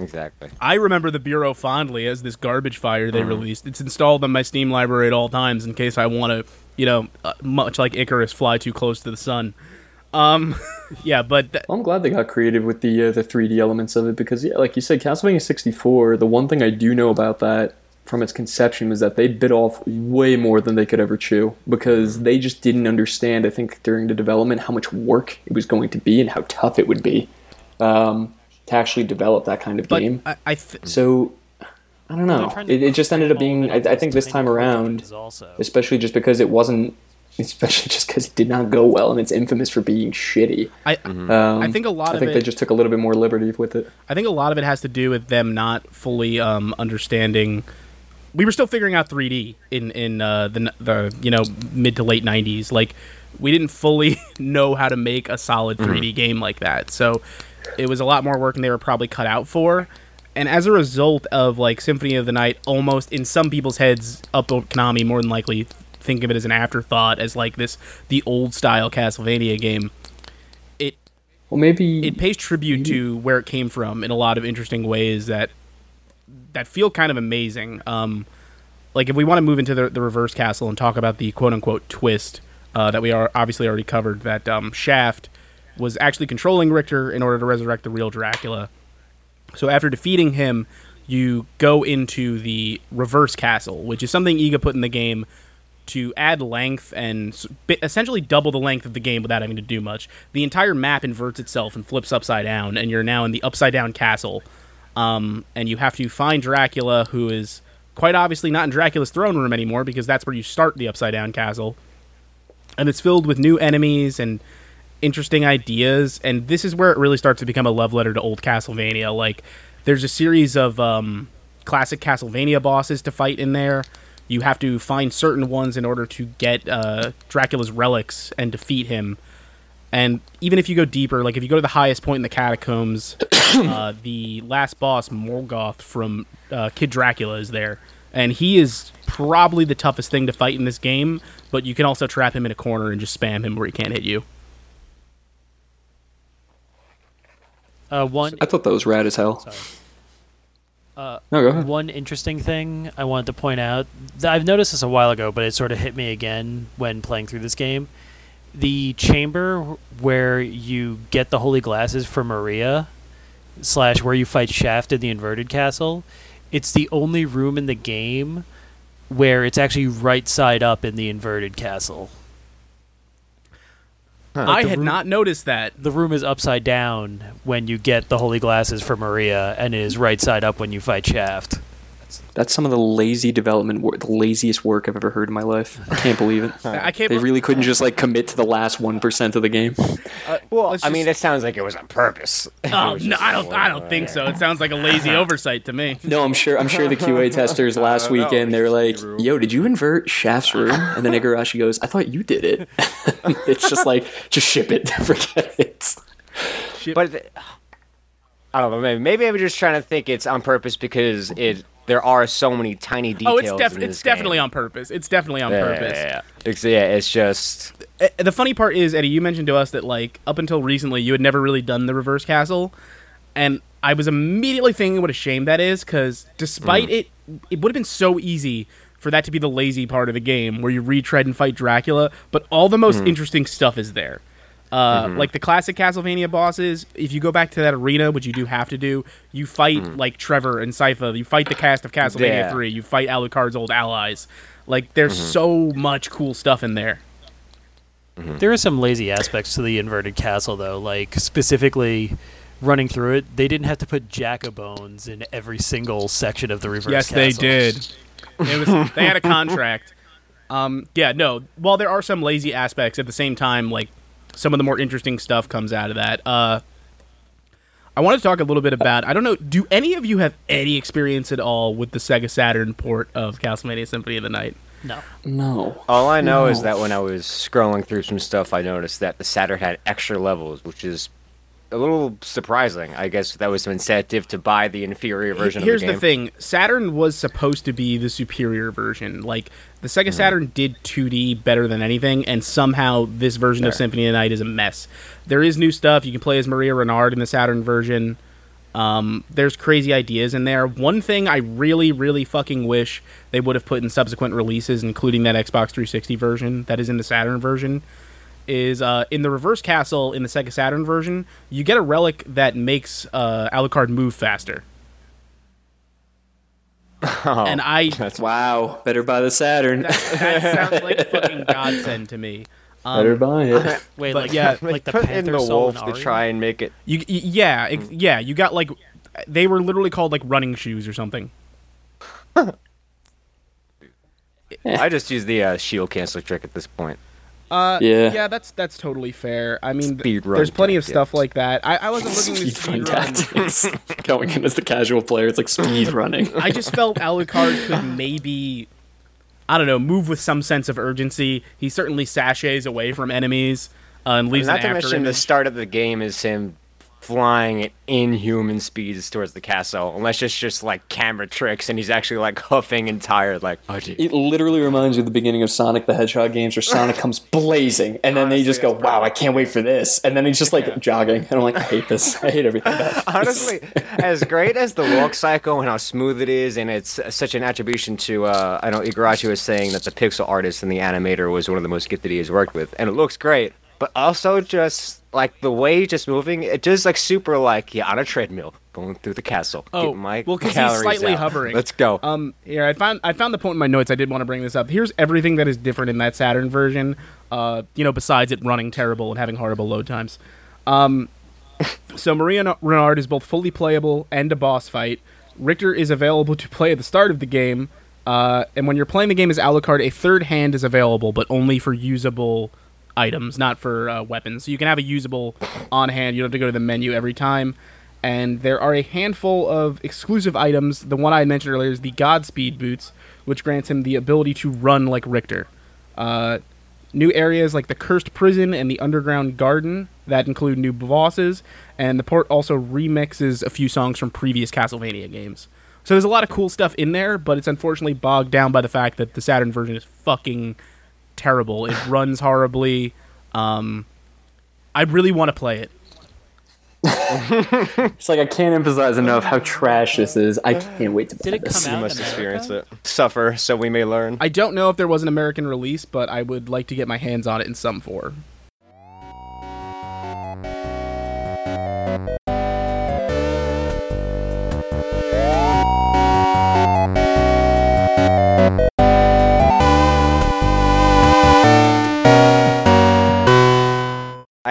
Exactly. I remember the Bureau fondly as this garbage fire they released. It's installed on my Steam library at all times in case I want to, you know, uh, much like Icarus, fly too close to the sun. Um, yeah, but th- I'm glad they got creative with the uh, the 3D elements of it because, yeah, like you said, Castlevania 64. The one thing I do know about that from its conception was that they bit off way more than they could ever chew because they just didn't understand. I think during the development how much work it was going to be and how tough it would be um, to actually develop that kind of but game. I, I th- So I don't know. It, it just ended up being. I, I think this time around, also especially just because it wasn't. Especially just because it did not go well and it's infamous for being shitty. I, Um, I think a lot I of think it. they just took a little bit more liberty with it. I think a lot of it has to do with them not fully um, understanding. We were still figuring out 3D in in uh, the the you know mid to late 90s. Like we didn't fully know how to make a solid 3D game like that. So it was a lot more work than they were probably cut out for. And as a result of like Symphony of the Night, almost in some people's heads, up Konami more than likely think of it as an afterthought, as like this the old style Castlevania game. It Well, maybe it pays tribute to where it came from in a lot of interesting ways that that feel kind of amazing. Um, like if we want to move into the, the reverse castle and talk about the quote unquote twist uh, that we are obviously already covered, that um, Shaft was actually controlling Richter in order to resurrect the real Dracula. So after defeating him, you go into the reverse castle, which is something Iga put in the game to add length and essentially double the length of the game without having to do much. The entire map inverts itself and flips upside down, and you're now in the upside down castle. Um, and you have to find Dracula, who is quite obviously not in Dracula's throne room anymore because that's where you start the upside down castle. And it's filled with new enemies and interesting ideas. And this is where it really starts to become a love letter to old Castlevania. Like, there's a series of um, classic Castlevania bosses to fight in there. You have to find certain ones in order to get uh, Dracula's relics and defeat him. And even if you go deeper, like if you go to the highest point in the catacombs, uh, the last boss, Galamoth from uh, Kid Dracula, is there. And he is probably the toughest thing to fight in this game, but you can also trap him in a corner and just spam him where he can't hit you. Uh, one I thought that was rad as hell. Sorry. Uh, No, go ahead. One interesting thing I wanted to point out, I've noticed this a while ago, but it sort of hit me again when playing through this game. The chamber where you get the holy glasses for Maria, slash where you fight Shaft in the inverted castle, it's the only room in the game where it's actually right side up in the inverted castle. I had room- not noticed that. The room is upside down when you get the holy glasses for Maria, and it is right side up when you fight Shaft. That's some of the lazy development work, the laziest work I've ever heard in my life. I can't believe it. I can't. They bel- really couldn't just like commit to the last one percent of the game. Uh, well, Let's I mean, it sounds like it was on purpose. Oh no, I don't. I don't think so. It sounds like a lazy oversight to me. No, I'm sure. I'm sure the QA testers last don't know. weekend they were like, Room. "Yo, did you invert Shaft's room?" And then Igarashi goes, "I thought you did it." it's just like, just ship it, forget it. But th- I don't know. Maybe, maybe I'm just trying to think it's on purpose because it there are so many tiny details. Oh, it's def- it's definitely game. on purpose. It's definitely on Yeah, purpose. Yeah, yeah. It's, yeah, it's just The funny part is, Eddie, you mentioned to us that like up until recently you had never really done the reverse castle, and I was immediately thinking what a shame that is because despite Mm. it, it would have been so easy for that to be the lazy part of the game where you retread and fight Dracula, but all the Mm. most interesting stuff is there. Uh, Mm-hmm. Like the classic Castlevania bosses, if you go back to that arena, which you do have to do, you fight like Trevor and Sypha, you fight the cast of Castlevania. Yeah. 3, you fight Alucard's old allies. Like, there's Mm-hmm. so much cool stuff in there. There are some lazy aspects to the inverted castle, though. Like specifically, running through it, they didn't have to put Jack O'Bones in every single section of the reverse. Yes, they did. It was they had a contract. Um, yeah, no. While there are some lazy aspects, at the same time, like some of the more interesting stuff comes out of that. Uh, I want to talk a little bit about. I don't know. Do any of you have any experience at all with the Sega Saturn port of Castlevania Symphony of the Night? No, No. all I know is that when I was scrolling through some stuff, I noticed that the Saturn had extra levels, which is a little surprising. I guess that was some incentive to buy the inferior version Here's of the the, thing: Saturn was supposed to be the superior version. Like the Sega Saturn did 2D better than anything, and somehow this version of Symphony of the Night is a mess. There is new stuff. You can play as Maria Renard in the Saturn version. Um, there's crazy ideas in there. One thing I really, really fucking wish they would have put in subsequent releases, including that Xbox 360 version that is in the Saturn version, is uh, in the reverse castle in the Sega Saturn version, you get a relic that makes uh, Alucard move faster. Oh, and I that's Wow. Better buy the Saturn. that sounds like a fucking godsend to me. Better Um, buy it. wait, But like yeah, like the put Panther in the wolf to try and make it. you, y- yeah, ex- yeah. You got like they were literally called like running shoes or something. I just use the uh, shield cancel trick at this point. Uh, Yeah. yeah, that's that's totally fair. I mean, th- Speed run there's plenty of stuff like that. I, I wasn't looking to Speed run speed run. tactics. Going in as the casual player, it's like speed running. I just felt Alucard could maybe, I don't know, move with some sense of urgency. He certainly sashays away from enemies uh, and leaves Not an to after mention the start of the game is him flying at inhuman speeds towards the castle, unless it's just like camera tricks and he's actually like huffing and tired, like oh, gee. It literally reminds you of the beginning of Sonic the Hedgehog games where Sonic comes blazing and then they just go, Honestly, wow, I can't wait for this. And then he's just like jogging. And I'm like, I hate this. I hate everything about. Honestly, as great as the walk cycle and how smooth it is, and it's such an attribution to, uh, I know Igarashi was saying that the pixel artist and the animator was one of the most gifted he has worked with, and it looks great. But also just like the way just moving, it just like super like yeah on a treadmill going through the castle. Oh, my well, because he's slightly out. hovering. Let's go. Um, yeah, I found I found the point in my notes. I did want to bring this up. Here's everything that is different in that Saturn version. Uh, you know, besides it running terrible and having horrible load times. Um, so Maria Na- Renard is both fully playable and a boss fight. Richter is available to play at the start of the game, uh, and when you're playing the game as Alucard, a third hand is available, but only for usable items, not for uh, weapons. So you can have a usable on hand. You don't have to go to the menu every time. And there are a handful of exclusive items. The one I mentioned earlier is the Godspeed boots, which grants him the ability to run like Richter. Uh, new areas like the Cursed Prison and the Underground Garden that include new bosses, and the port also remixes a few songs from previous Castlevania games. So there's a lot of cool stuff in there, but it's unfortunately bogged down by the fact that the Saturn version is fucking terrible. It runs horribly. Um, I really want to play it. It's like I can't emphasize enough how trash this is. I can't wait to play Did it this. come we out must in experience America? it. Suffer so we may learn. I don't know if there was an American release, but I would like to get my hands on it in some form.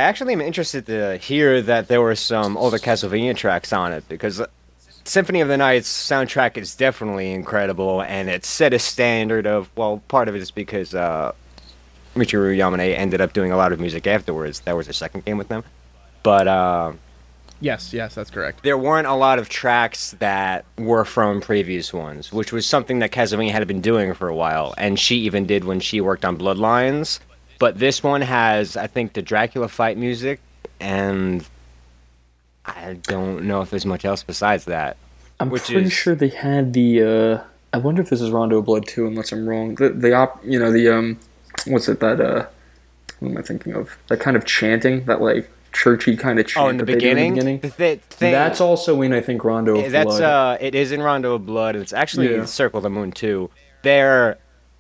Actually am interested to hear that there were some older Castlevania tracks on it because Symphony of the Night's soundtrack is definitely incredible and it set a standard of well, part of it is because uh, Michiru Yamane ended up doing a lot of music afterwards. That was a second game with them, but uh, Yes, yes, that's correct. there weren't a lot of tracks that were from previous ones, which was something that Castlevania had been doing for a while, and she even did when she worked on Bloodlines. But this one has, I think, the Dracula fight music, and I don't know if there's much else besides that. I'm which pretty is- sure they had the. Uh, I wonder if this is Rondo of Blood too, unless I'm wrong. The the op, you know the um, what's it that uh, what am I thinking of? That kind of chanting, that like churchy kind of chant. Oh, in the that they do beginning, In the beginning. The thi- thing- That's also in I think Rondo of that's Blood. uh, it is in Rondo of Blood, and it's actually Yeah. in Circle of the Moon too. They're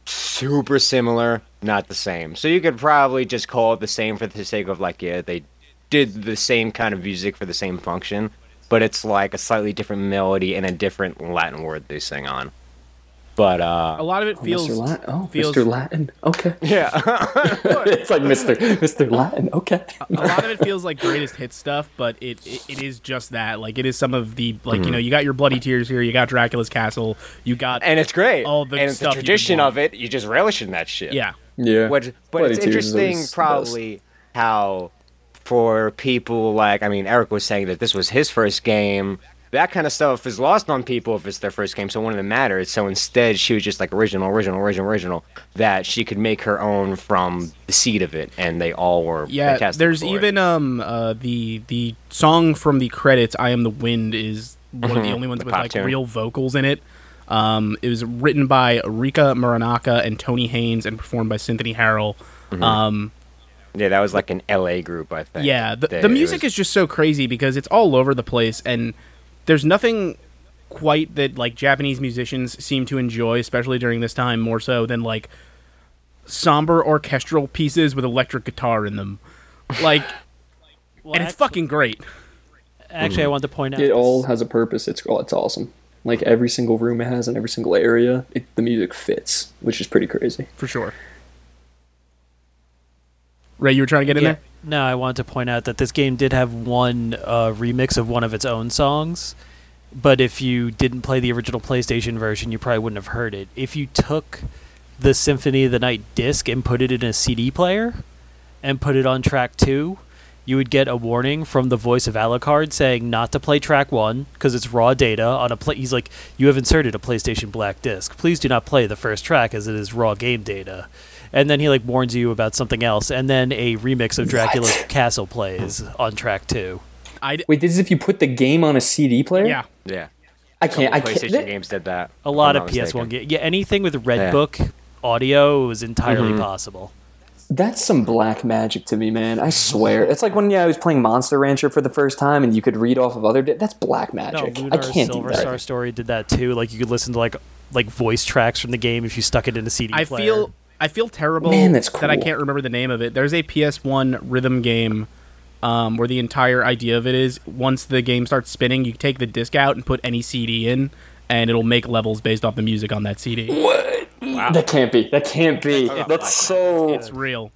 super similar, not the same. So you could probably just call it the same for the sake of like, yeah, they did the same kind of music for the same function, but it's like a slightly different melody and a different Latin word they sing on. But A uh, lot of it feels Mr. Latin. Oh, feels- Mr. Latin. Okay. yeah, it's like Mr. Mr. Latin. Okay. a lot of it feels like greatest hit stuff, but it, it, it is just that. Like it is some of the like Mm-hmm. you know you got your bloody tears here, you got Dracula's castle, you got and it's great. All the and stuff the you would tradition of it. You just relish in that shit. yeah. Yeah. What, but Bloody it's interesting, always the best. probably how for people like I mean, Eric was saying that this was his first game. That kind of stuff is lost on people if it's their first game, so it wouldn't matter. So instead, she was just like original, original, original, original. That she could make her own from the seed of it, and they all were Yeah, fantastic there's for it. even um uh the the song from the credits, "I Am the Wind," is one of the only ones Mm-hmm. The with like tune. real vocals in it. Um, it was written by Rika Muranaka and Tony Haynes and performed by Cynthia Harrell. Mm-hmm. Um, yeah, that was like an LA group, I think. yeah, the, the music was- is just so crazy because it's all over the place, and there's nothing quite that like Japanese musicians seem to enjoy, especially during this time, more so than like somber orchestral pieces with electric guitar in them. Like, Well, and it's act- fucking great. Actually, I mm-hmm. wanted to point out It all has a purpose. It's oh, it's awesome. Like every single room it has in every single area, it, the music fits, which is pretty crazy. for sure. Ray, you were trying to get in Yeah. there? No, I wanted to point out that this game did have one uh, remix of one of its own songs, but if you didn't play the original PlayStation version, you probably wouldn't have heard it. If you took the Symphony of the Night disc and put it in a CD player and put it on track two, you would get a warning from the voice of Alucard saying not to play track one because it's raw data on a play. He's like, you have inserted a PlayStation Black disc. Please do not play the first track as it is raw game data. And then he like warns you about something else, and then a remix of Dracula's Castle plays on track two. I d- Wait, this is if you put the game on a CD player? yeah. Yeah. I can't. I PlayStation can't. games did that. A lot of PS1 mistaken. games. Yeah, anything with Red Yeah. Book audio was entirely Mm-hmm. possible. That's some black magic to me, man. I swear. It's like when yeah, I was playing Monster Rancher for the first time, and you could read off of other. Di- that's black No, magic. I can't do Silver that. Star Story did that too. Like you could listen to like like voice tracks from the game if you stuck it in a CD I player. feel I feel terrible Man, that's that I can't remember the name of it. There's a PS1 rhythm game um, where the entire idea of it is once the game starts spinning, you take the disc out and put any CD in, and it'll make levels based off the music on that CD. What That can't be. That can't be. That's so. It's real.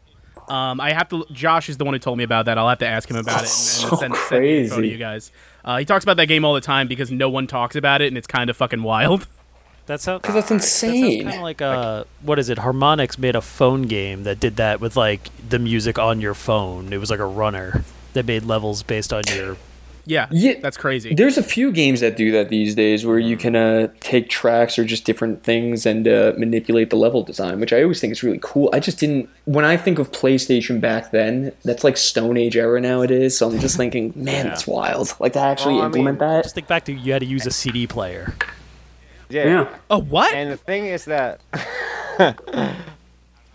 Um, I have to. Josh is the one who told me about that. I'll have to ask him about it and, and So send, send the info to you guys. Uh, he talks about that game all the time because no one talks about it, and it's kind of fucking wild. That sounds Because that's insane. kind of like uh, what is it? Harmonix made a phone game that did that with like the music on your phone. It was like a runner that made levels based on your. Yeah, Yeah, that's crazy. There's a few games that do that these days where you can uh, take tracks or just different things and uh, manipulate the level design, which I always think is really cool. I just didn't. When I think of PlayStation back then, that's like Stone Age era nowadays. So I'm just thinking, man, that's wild. Like to actually Well, implement Just that. Just think back to you had to use a CD player. Yeah. Oh, what? And the thing is that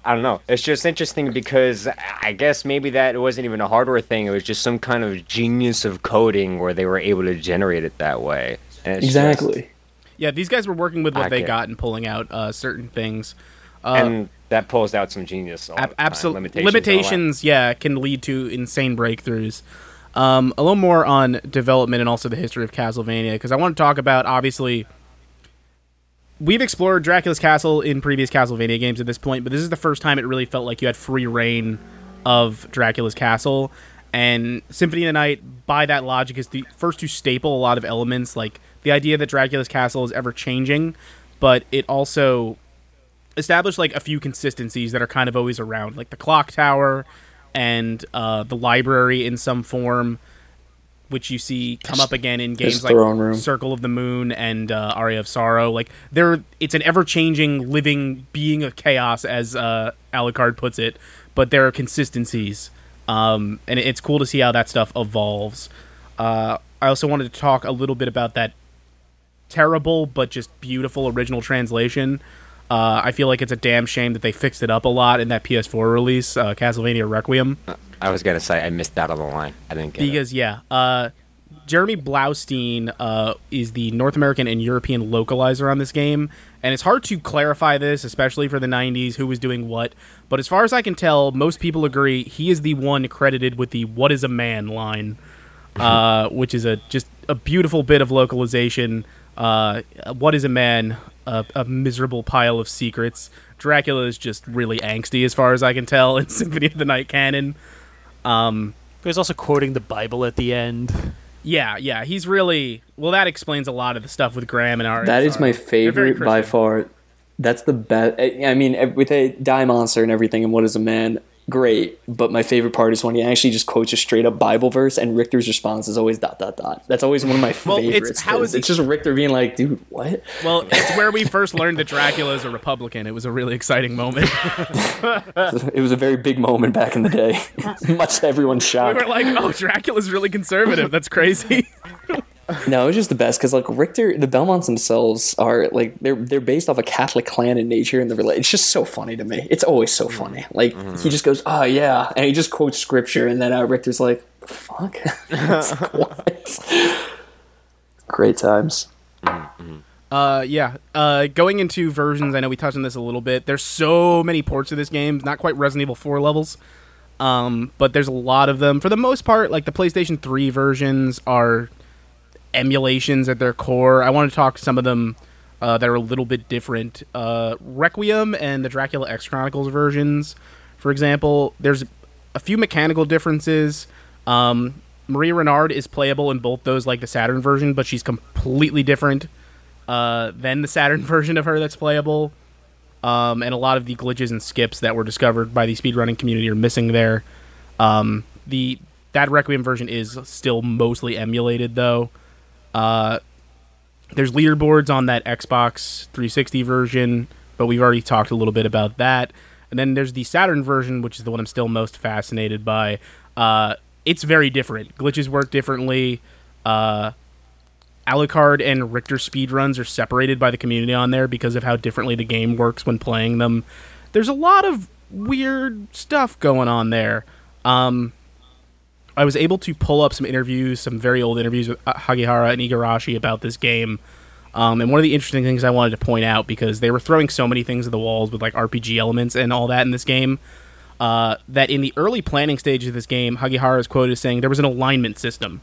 I don't know. It's just interesting because I guess maybe that it wasn't even a hardware thing. It was just some kind of genius of coding where they were able to generate it that way. And it's just- Exactly. Yeah, these guys were working with what I they get- got and pulling out uh, certain things. Uh, and that pulls out some genius. all Ab- the time. absolute limitations. limitations, yeah, can lead to insane breakthroughs. Um, a little more on development and also the history of Castlevania because I want to talk about obviously. We've explored Dracula's Castle in previous Castlevania games at this point, but this is the first time it really felt like you had free reign of Dracula's Castle. And Symphony of the Night, by that logic, is the first to staple a lot of elements, like the idea that Dracula's Castle is ever changing, but it also established like a few consistencies that are kind of always around, like the clock tower and uh, the library in some form, which you see come up again in games like. Circle of the Moon and uh, Aria of Sorrow. Like they're it's an ever changing, living being of chaos, as uh, Alucard puts it. But there are consistencies, um, and it's cool to see how that stuff evolves. Uh, I also wanted to talk a little bit about that terrible but just beautiful original translation. Uh, I feel like it's a damn shame that they fixed it up a lot in that PS4 release, uh, Castlevania Requiem. I was gonna say I missed that on the line. I didn't get it. Because yeah, uh, Jeremy Blaustein uh, is the North American and European localizer on this game, and it's hard to clarify this, especially for the '90s, who was doing what. But as far as I can tell, most people agree he is the one credited with the "What is a man" line, uh, which is a just a beautiful bit of localization. Uh, what is a man? A, a miserable pile of secrets. Dracula is just really angsty, as far as I can tell, in Symphony of the Night canon. Um, He was also quoting the Bible at the end. yeah, yeah, he's really well. That explains a lot of the stuff with Graham and Ari. That is my favorite by far. That's the best. I mean, eh, with a die monster and everything, and what is a man? Great, but my favorite part is when he actually just quotes a straight up Bible verse, and Richter's response is always dot dot dot. That's always one of my Well, it's- favorites. how 'cause is he- it's just Richter being like, "Dude, what?" Well, it's where we first learned that Dracula is a Republican. It was a really exciting moment. It was a very big moment back in the day. Much to everyone's we were like, "Oh, Dracula's really conservative. That's crazy." No, it was just the best because like Richter, the Belmonts themselves are like they're they're based off a Catholic clan in nature, and the rela- it's just so funny to me. It's always so funny. Like he just goes, "Oh yeah," and he just quotes scripture, and then uh, Richter's like, "Fuck, It's like. Great times. Uh, yeah. Uh, going into versions, I know we touched on this a little bit. There's so many ports of this game, not quite Resident Evil 4 levels, um, but there's a lot of them. For the most part, like the PlayStation 3 versions are emulations at their core. I want to talk some of them uh, that are a little bit different. Uh, Requiem and the Dracula X Chronicles versions, for example, there's a few mechanical differences. Um, Maria Renard is playable in both those, like the Saturn version, but she's completely different uh, than the Saturn version of her that's playable. Um, and a lot of the glitches and skips that were discovered by the speedrunning community are missing there. Um, the that Requiem version is still mostly emulated though. Uh, there's leaderboards on that Xbox 360 version, but we've already talked a little bit about that. And then there's the Saturn version, which is the one I'm still most fascinated by. Uh, it's very different. Glitches work differently. Uh, Alucard and Richter speedruns are separated by the community on there because of how differently the game works when playing them. There's a lot of weird stuff going on there. Um, I was able to pull up some interviews, some very old interviews with Hagihara and Igarashi about this game. Um, and one of the interesting things I wanted to point out because they were throwing so many things at the walls with like RPG elements and all that in this game, uh, that in the early planning stages of this game, Hagihara is quoted as saying there was an alignment system.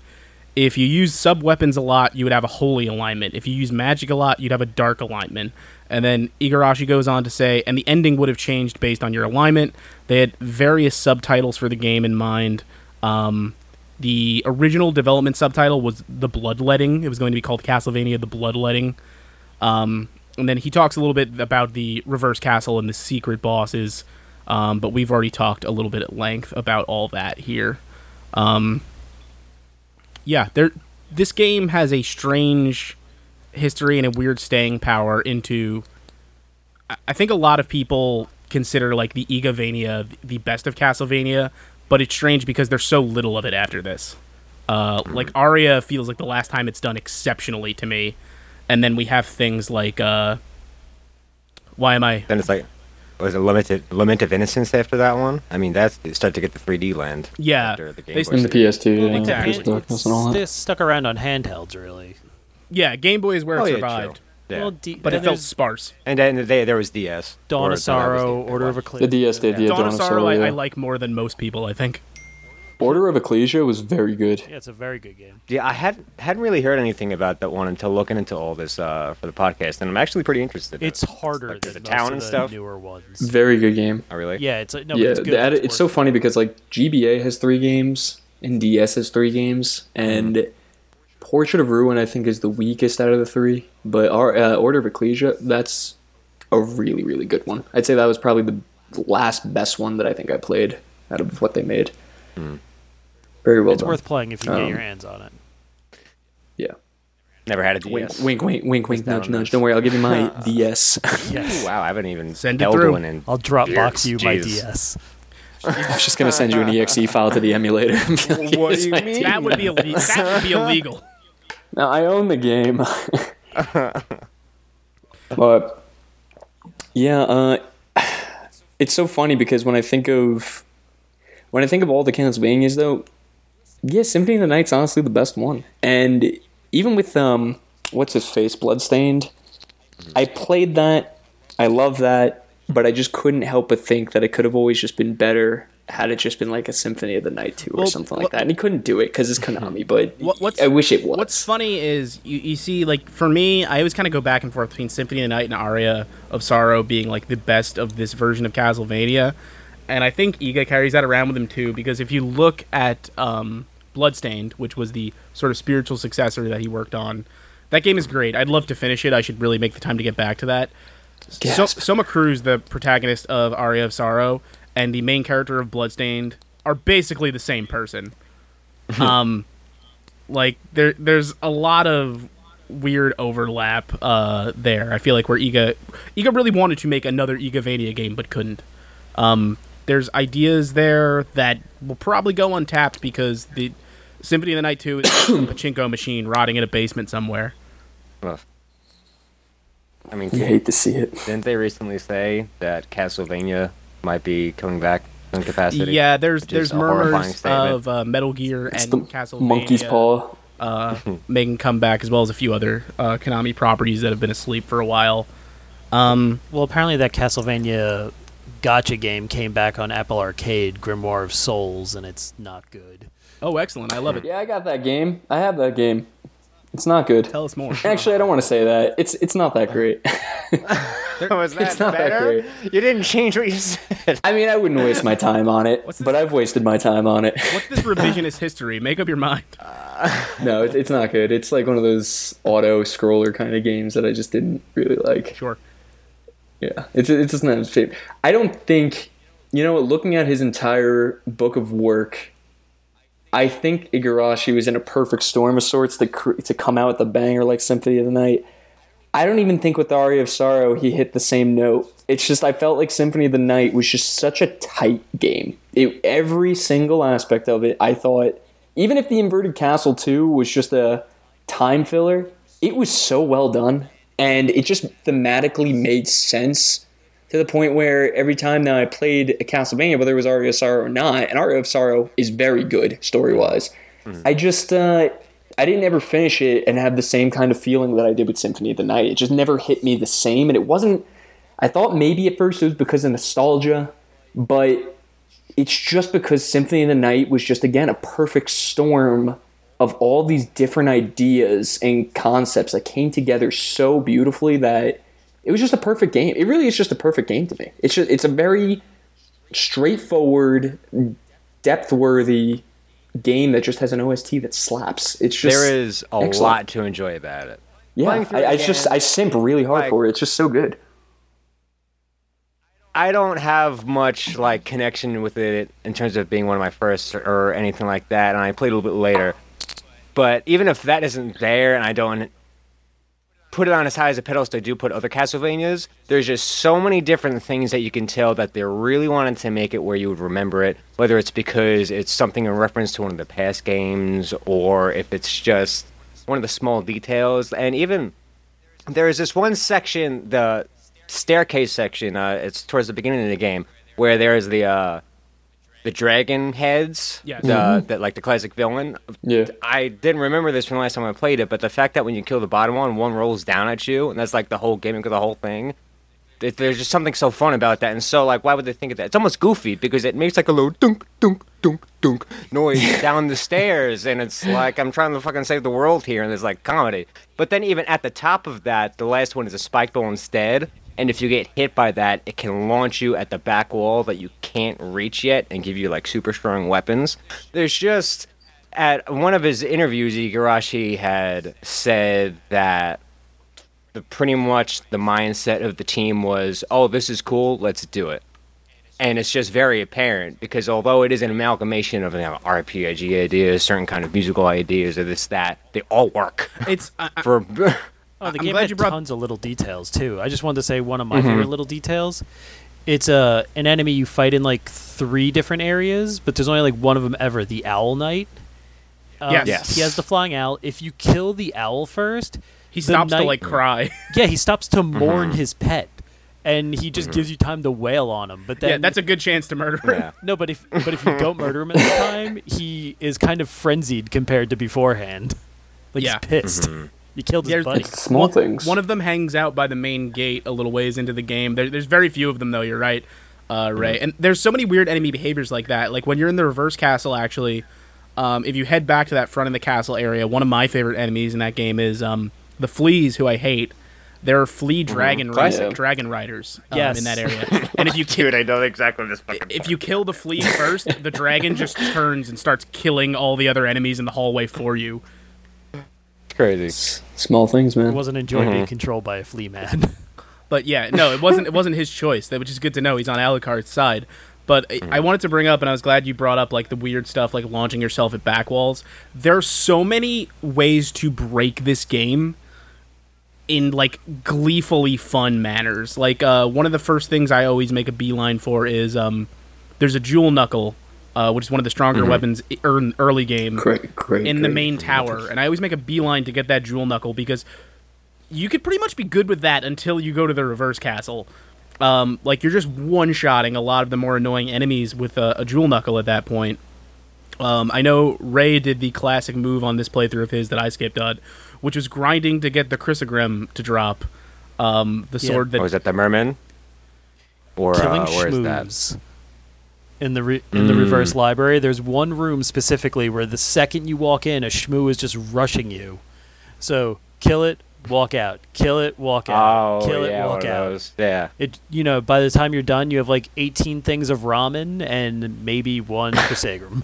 If you use sub weapons a lot, you would have a holy alignment. If you use magic a lot, you'd have a dark alignment. And then Igarashi goes on to say, and the ending would have changed based on your alignment. They had various subtitles for the game in mind. Um, the original development subtitle was The Bloodletting. It was going to be called Castlevania The Bloodletting. Um, and then he talks a little bit about the reverse castle and the secret bosses. Um, but we've already talked a little bit at length about all that here. Um, yeah, there. This game has a strange history and a weird staying power into. I- think a lot of people consider like the Igavania the best of Castlevania, but it's strange because there's so little of it after this. Uh, like Aria feels like the last time it's done exceptionally to me, and then we have things like uh, why am I? Then it's like, was it limited Lament of Innocence after that one? I mean, that's it started to get the 3D land. Yeah, after the Game they- Boy In the. PS2, Well, yeah, the exactly. Crystal Darkness and all they that. stuck around on handhelds, really. Yeah, Game Boy is where Oh, it survived, true. Yeah. Well, D- but it felt sparse. and then they, there was DS. Dawn of was Sorrow, Order of The Ecclesia. DS did, yeah, Dawn of Sorrow, I, yeah. I like more than most people. I think. Order of Ecclesia was very good. Yeah, it's a very good game. Yeah, I hadn't hadn't really heard anything about that one until looking into all this uh, for the podcast, and I'm actually pretty interested. in It's it. harder Like, than the most town of and the stuff? newer ones. Very good game. Oh, really? Yeah, it's no, yeah, it's good. added- It's it's so funny because like GBA has three games and DS has three games, and Portrait of Ruin I think is the weakest out of the three. But our uh, Order of Ecclesia that's a really really good one. I'd say that was probably the last best one that I think I played out of what they made. Very well It's done. worth playing if you Um, get your hands on it. yeah. Never had a Wink, DS. wink, wink, wink, wink, down nudge, nudge. Don't worry, I'll give you my DS. Yes. Wow, I haven't even Send it held through. one in. I'll drop box Years. you my Jeez. DS. I was just gonna send you an exe file to the emulator. and be like, What do you mean? That would be ille- that would be illegal. Now I own the game. but yeah, uh, it's so funny because when I think of when I think of all the Castlevanias, though, yeah, Symphony of the Night's honestly the best one. And even with um, what's his face, Bloodstained, I played that. I love that, but I just couldn't help but think that it could have always just been better had it just been like a Symphony of the Night 2 or Well, something like what- that. And he couldn't do it because it's Konami, but What- what's- I wish it was. What's funny is you, you see like for me, I always kind of go back and forth between Symphony of the Night and Aria of Sorrow being like the best of this version of Castlevania, and I think Iga carries that around with him too because if you look at um, Bloodstained, which was the sort of spiritual successor that he worked on, that game is great. I'd love to finish it. I should really make the time to get back to that. So. Soma Cruz, the protagonist of Aria of Sorrow, and the main character of Bloodstained are basically the same person. um, like there, there's a lot of weird overlap uh, there. I feel like where Iga, Iga really wanted to make another Igavania game but couldn't. Um, there's ideas there that will probably go untapped because the Symphony of the Night 2 is a pachinko machine rotting in a basement somewhere. Well, I mean, You hate to see it. didn't they recently say that Castlevania might be coming back in capacity? Yeah, there's there's is murmurs of uh, Metal Gear It's and the Castlevania monkey's paw. uh, making comeback as well as a few other uh, Konami properties that have been asleep for a while. Um, Well, apparently that Castlevania gacha game came back on Apple Arcade, Grimoire of Souls, and it's not good. oh, excellent! I love it. Yeah, I got that game. I have that game. It's not good. Tell us more. Actually, I don't want to say that. It's it's not that great. was that It's not that great. You didn't change what you said. I mean, I wouldn't waste my time on it, What's but I've wasted my time on it. What's this revisionist history? Make up your mind. Uh, no, it's, it's not good. It's like one of those auto scroller kind of games that I just didn't really like. Sure. Yeah, it's it's just not his favorite. I don't think you know. Looking at his entire book of work, I think Igarashi was in a perfect storm of sorts to to come out with a banger like Symphony of the Night. I don't even think with Aria of Sorrow he hit the same note. It's just I felt like Symphony of the Night was just such a tight game. It, every single aspect of it, I thought, even if the Inverted Castle 2 was just a time filler, it was so well done. And it just thematically made sense to the point where every time that I played a Castlevania, whether it was Aria of Sorrow or not, and Aria of Sorrow is very good story wise. I just, uh, I didn't ever finish it and have the same kind of feeling that I did with Symphony of the Night. It just never hit me the same, and it wasn't. I thought maybe at first it was because of nostalgia, but it's just because Symphony of the Night was just again a perfect storm of all these different ideas and concepts that came together so beautifully that it was just a perfect game. It really is just a perfect game to me. It's just it's a very straightforward, depth worthy game that just has an OST that slaps. It's just there is a excellent. lot to enjoy about it. Yeah, I, I just I simp really hard like- for it. It's just so good. I don't have much like connection with it in terms of being one of my first or, or anything like that, and I played a little bit later. But even if that isn't there, and I don't put it on as high as a pedestal, I do put other Castlevanias. There's just so many different things that you can tell that they really wanted to make it where you would remember it, whether it's because it's something in reference to one of the past games, or if it's just one of the small details. And even there is this one section, the staircase section. Uh, it's towards the beginning of the game where there is the uh, the dragon heads. Yes. The, mm-hmm. that like the classic villain. Yeah. I didn't remember this from the last time I played it, but the fact that when you kill the bottom one, one rolls down at you, and that's like the whole gimmick of the whole thing. It, there's just something so fun about that, and so like, why would they think of that? It's almost goofy because it makes like a little dunk, dunk, dunk, dunk noise down the stairs, and it's like I'm trying to fucking save the world here, and there's like comedy. But then even at the top of that, the last one is a spike ball instead, and if you get hit by that, it can launch you at the back wall that you can't reach yet, and give you like super strong weapons. There's just at one of his interviews, Igarashi had said that the pretty much the mindset of the team was, "Oh, this is cool, let's do it." And it's just very apparent because although it is an amalgamation of you know, RPG ideas, certain kind of musical ideas, or this that, they all work It's for. Oh, the I'm game glad had you brought- tons of little details too. I just wanted to say one of my mm-hmm. favorite little details. It's a an enemy you fight in like three different areas, but there's only like one of them ever. The Owl Knight. Um, Yes. Yes. He has the flying owl. If you kill the owl first, he the stops to like cry. yeah, he stops to mm-hmm. mourn his pet, and he just mm-hmm. gives you time to wail on him. But then yeah, that's a good chance to murder him. yeah. no. But if but if you don't murder him at the time, he is kind of frenzied compared to beforehand. Like Yeah. he's pissed. You killed his buddy. It's small one, things. One of them hangs out by the main gate a little ways into the game. There, there's very few of them though. You're right, uh, Ray. And there's so many weird enemy behaviors like that. Like when you're in the reverse castle, actually, um, if you head back to that front of the castle area, one of my favorite enemies in that game is um, the fleas, who I hate. There are flea dragon Classic. riders, dragon riders um, Yes. in that area. And if you ki- Dude, I know exactly this fucking. if you kill the flea first, the dragon just turns and starts killing all the other enemies in the hallway for you. Crazy. Small things, man. I wasn't enjoying being controlled by a flea man. But yeah, no, it wasn't. It wasn't his choice. That which is good to know. He's on Alucard's side. But I- I wanted to bring up, and I was glad you brought up like the weird stuff, like launching yourself at back walls. There are so many ways to break this game in like gleefully fun manners. Like uh, one of the first things I always make a beeline for is um, there's a jewel knuckle, uh, which is one of the stronger weapons i- ear- early game Great, great. in the great. main tower, and I always make a beeline to get that jewel knuckle because you could pretty much be good with that until you go to the reverse castle. Um, like you're just one shotting a lot of the more annoying enemies with a, a jewel knuckle at that point. Um, I know Ray did the classic move on this playthrough of his that I skipped on, which was grinding to get the Crissaegrim to drop. Um, the Yeah. sword that Or is that the merman? Or killing uh, where is that? Shmoos in the re- in the hmm. reverse library. There's one room specifically where the second you walk in, a Schmoo is just rushing you. So kill it, walk out. Kill it, walk out. Oh, kill it, yeah, walk out. those. Yeah. It you know by the time you're done, you have like 18 things of ramen and maybe one Crissaegrim.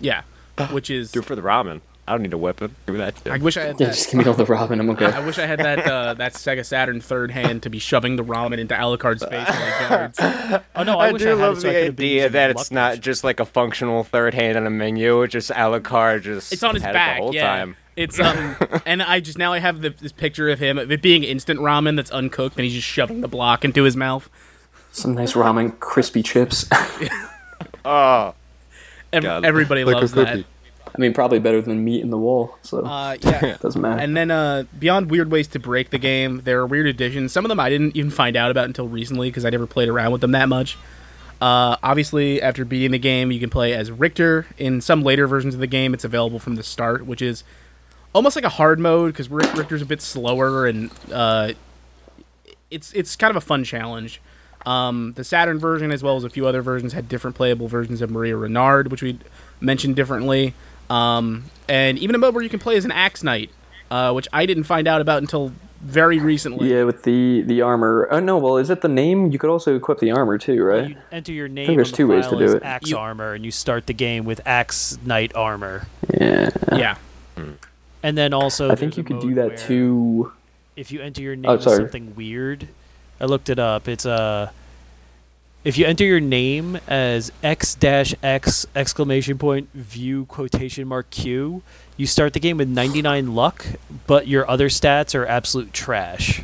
yeah, which is Do it for the ramen. I don't need a weapon. Give me that too. I wish I had that. just give me all the Robin. I'm okay. I wish I had that uh, that Sega Saturn third hand to be shoving the ramen into Alucard's face like guards. Oh no, I, I, wish do I had love it so the could idea that it's not potion. just like a functional third hand on a menu. It's just Alucard just It's on his back. it the whole yeah, time. it's um, and I just now I have the, this picture of him of it being instant ramen that's uncooked, and he's just shoving the block into his mouth. Some nice ramen, crispy chips. Oh, Ev- God. everybody Like a loves that. cookie. I mean, probably better than meat in the wall. So Uh, yeah. doesn't matter. And then uh, beyond weird ways to break the game, there are weird additions. Some of them I didn't even find out about until recently because I never played around with them that much. Uh, obviously, after beating the game, you can play as Richter. In some later versions of the game, it's available from the start, which is almost like a hard mode because Richter's a bit slower and uh, it's it's kind of a fun challenge. Um, the Saturn version, as well as a few other versions, had different playable versions of Maria Renard, which we mentioned differently, um, and even a mode where you can play as an Axe Knight, uh, which I didn't find out about until very recently. Yeah, with the the armor. Oh no, well, is it the name? You could also equip the armor too, right? You enter your name. there's on the two ways to do it. Axe You- armor, and you start the game with Axe Knight armor. Yeah. Yeah, And then also, I think you could do that too. If you enter your name Oh, as sorry. something weird, I looked it up. It's uh, if you enter your name as x dash x exclamation point view quotation mark q, you start the game with 99 luck, but your other stats are absolute trash.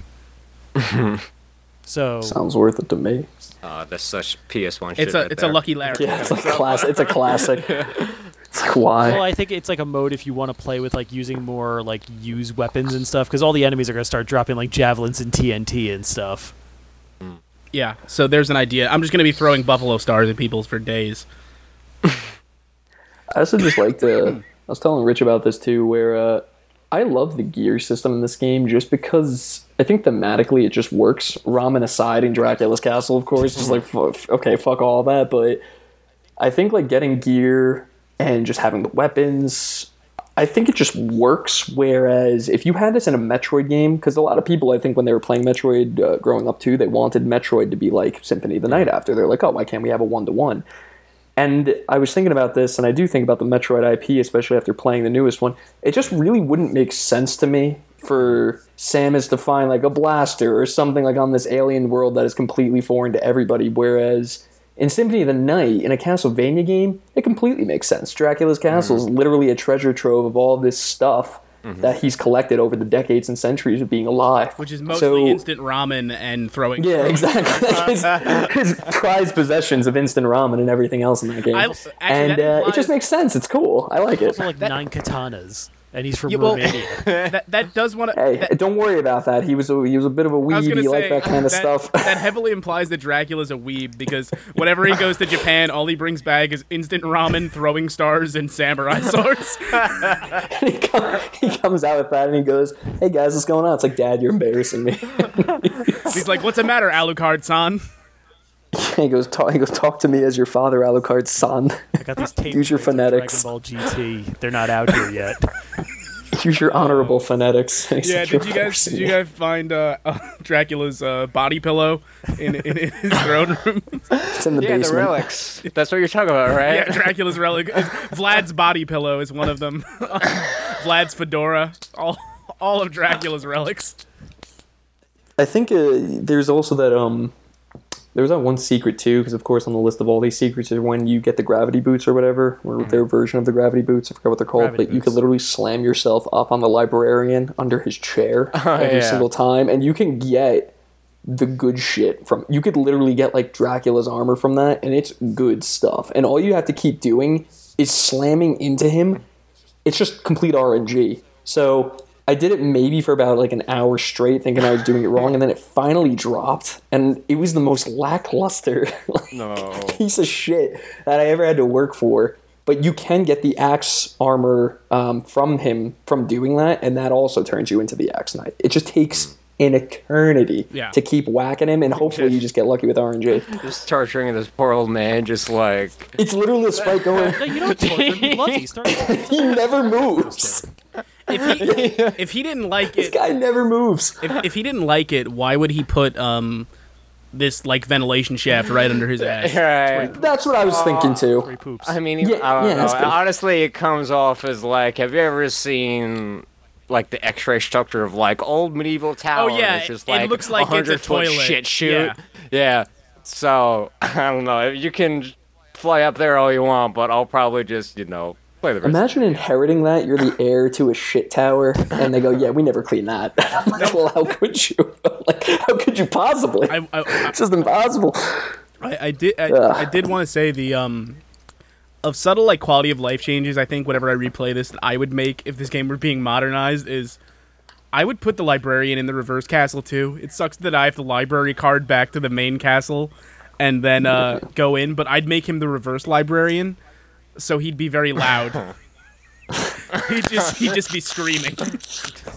so Sounds worth it to me. Uh, that's such PS1 shit. it's a right it's there. a lucky Larry. Yeah, it's like class. It's a classic. It's like why? Well, I think it's like a mode if you want to play with like using more like used weapons and stuff, because all the enemies are gonna start dropping like javelins and TNT and stuff. Yeah, so there's an idea. I'm just gonna be throwing buffalo stars at people for days. I also just like to. I was telling Rich about this too, where uh, I love the gear system in this game just because I think thematically it just works. Ramen aside, in Dracula's castle, of course, just like okay, fuck all that. But I think like getting gear and just having the weapons, I think it just works. Whereas if you had this in a Metroid game, because a lot of people, I think, when they were playing Metroid uh, growing up too, they wanted Metroid to be like Symphony of the Night. After they're like, oh, why can't we have a one to one? And I was thinking about this, and I do think about the Metroid IP, especially after playing the newest one. It just really wouldn't make sense to me for Samus to find like a blaster or something like on this alien world that is completely foreign to everybody. Whereas in Symphony of the Night, in a Castlevania game, it completely makes sense. Dracula's castle is literally a treasure trove of all this stuff that he's collected over the decades and centuries of being alive. Which is mostly So- instant ramen and throwing. Yeah, throwing- exactly. his, his prized possessions of instant ramen and everything else in that game. I- actually, and that uh, it just makes sense. It's cool. I like it. Also, like nine katanas, and he's from Yeah, well- Romania. That, that does want to. Hey, don't worry about that. He was a, he was a bit of a was weeb. gonna He liked that kind of that, stuff. that heavily implies that Dracula's a weeb because whenever he goes to Japan, all he brings back is instant ramen, throwing stars, and samurai swords. he, come, he comes out with that and he goes, "Hey guys, what's going on?" It's like, "Dad, you're embarrassing me." He's like, "What's the matter, Alucard-san?" he goes, talk, "He goes, talk to me as your father, Alucard's son. I got these tapes Use your phonetics. Dragon Ball GT. They're not out here yet. Use your honorable phonetics." Yeah, did "You're guys did you guys find uh, uh, Dracula's uh, body pillow in, in, in his throne room? It's in the Yeah, the relics. That's what you're talking about, right? yeah, Dracula's relic. Vlad's body pillow is one of them. Vlad's fedora. All all of Dracula's relics. I think uh, there's also that um there was that one secret too because of course on the list of all these secrets is when you get the gravity boots or whatever or mm-hmm. their version of the gravity boots I forgot what they're called Gravity but you could literally slam yourself up on the librarian under his chair oh, every yeah. single time and you can get the good shit from you could literally get like Dracula's armor from that and it's good stuff and all you have to keep doing is slamming into him it's just complete RNG. So I did it maybe for about like an hour straight, thinking I was doing it wrong, and then it finally dropped, and it was the most lackluster like, No. piece of shit that I ever had to work for. But you can get the axe armor um, from him from doing that, and that also turns you into the axe knight. It just takes an eternity Yeah. to keep whacking him, and hopefully you just get lucky with RNG. Just torturing this poor old man, just like It's literally a spike going. No, you don't torture him. He loves you. Start He never moves. If he if he didn't like it, This guy never moves. if, if he didn't like it, why would he put um this like ventilation shaft right under his ass? right. That's what I was thinking too. Three poops. I mean, Yeah, I don't yeah, know. good. Honestly, it comes off as like, have you ever seen like the X-ray structure of like old medieval tower? Oh, yeah, it's just it like looks like it's a 100 foot toilet. shit shoot. Yeah. Yeah. So I don't know. You can fly up there all you want, but I'll probably just you know play the rest. Imagine inheriting that. You're the heir to a shit tower, and they go, "Yeah, we never clean that." I'm like, well, how could you? like, how could you possibly? I, I, it's just impossible. I, I did I, I did want to say the um of subtle like quality of life changes. I think whenever I replay this, that I would make if this game were being modernized is. I would put the librarian in the reverse castle too. It sucks that I have the library card back to the main castle and then uh, go in, but I'd make him the reverse librarian, so he'd be very loud. he'd just he'd just be screaming.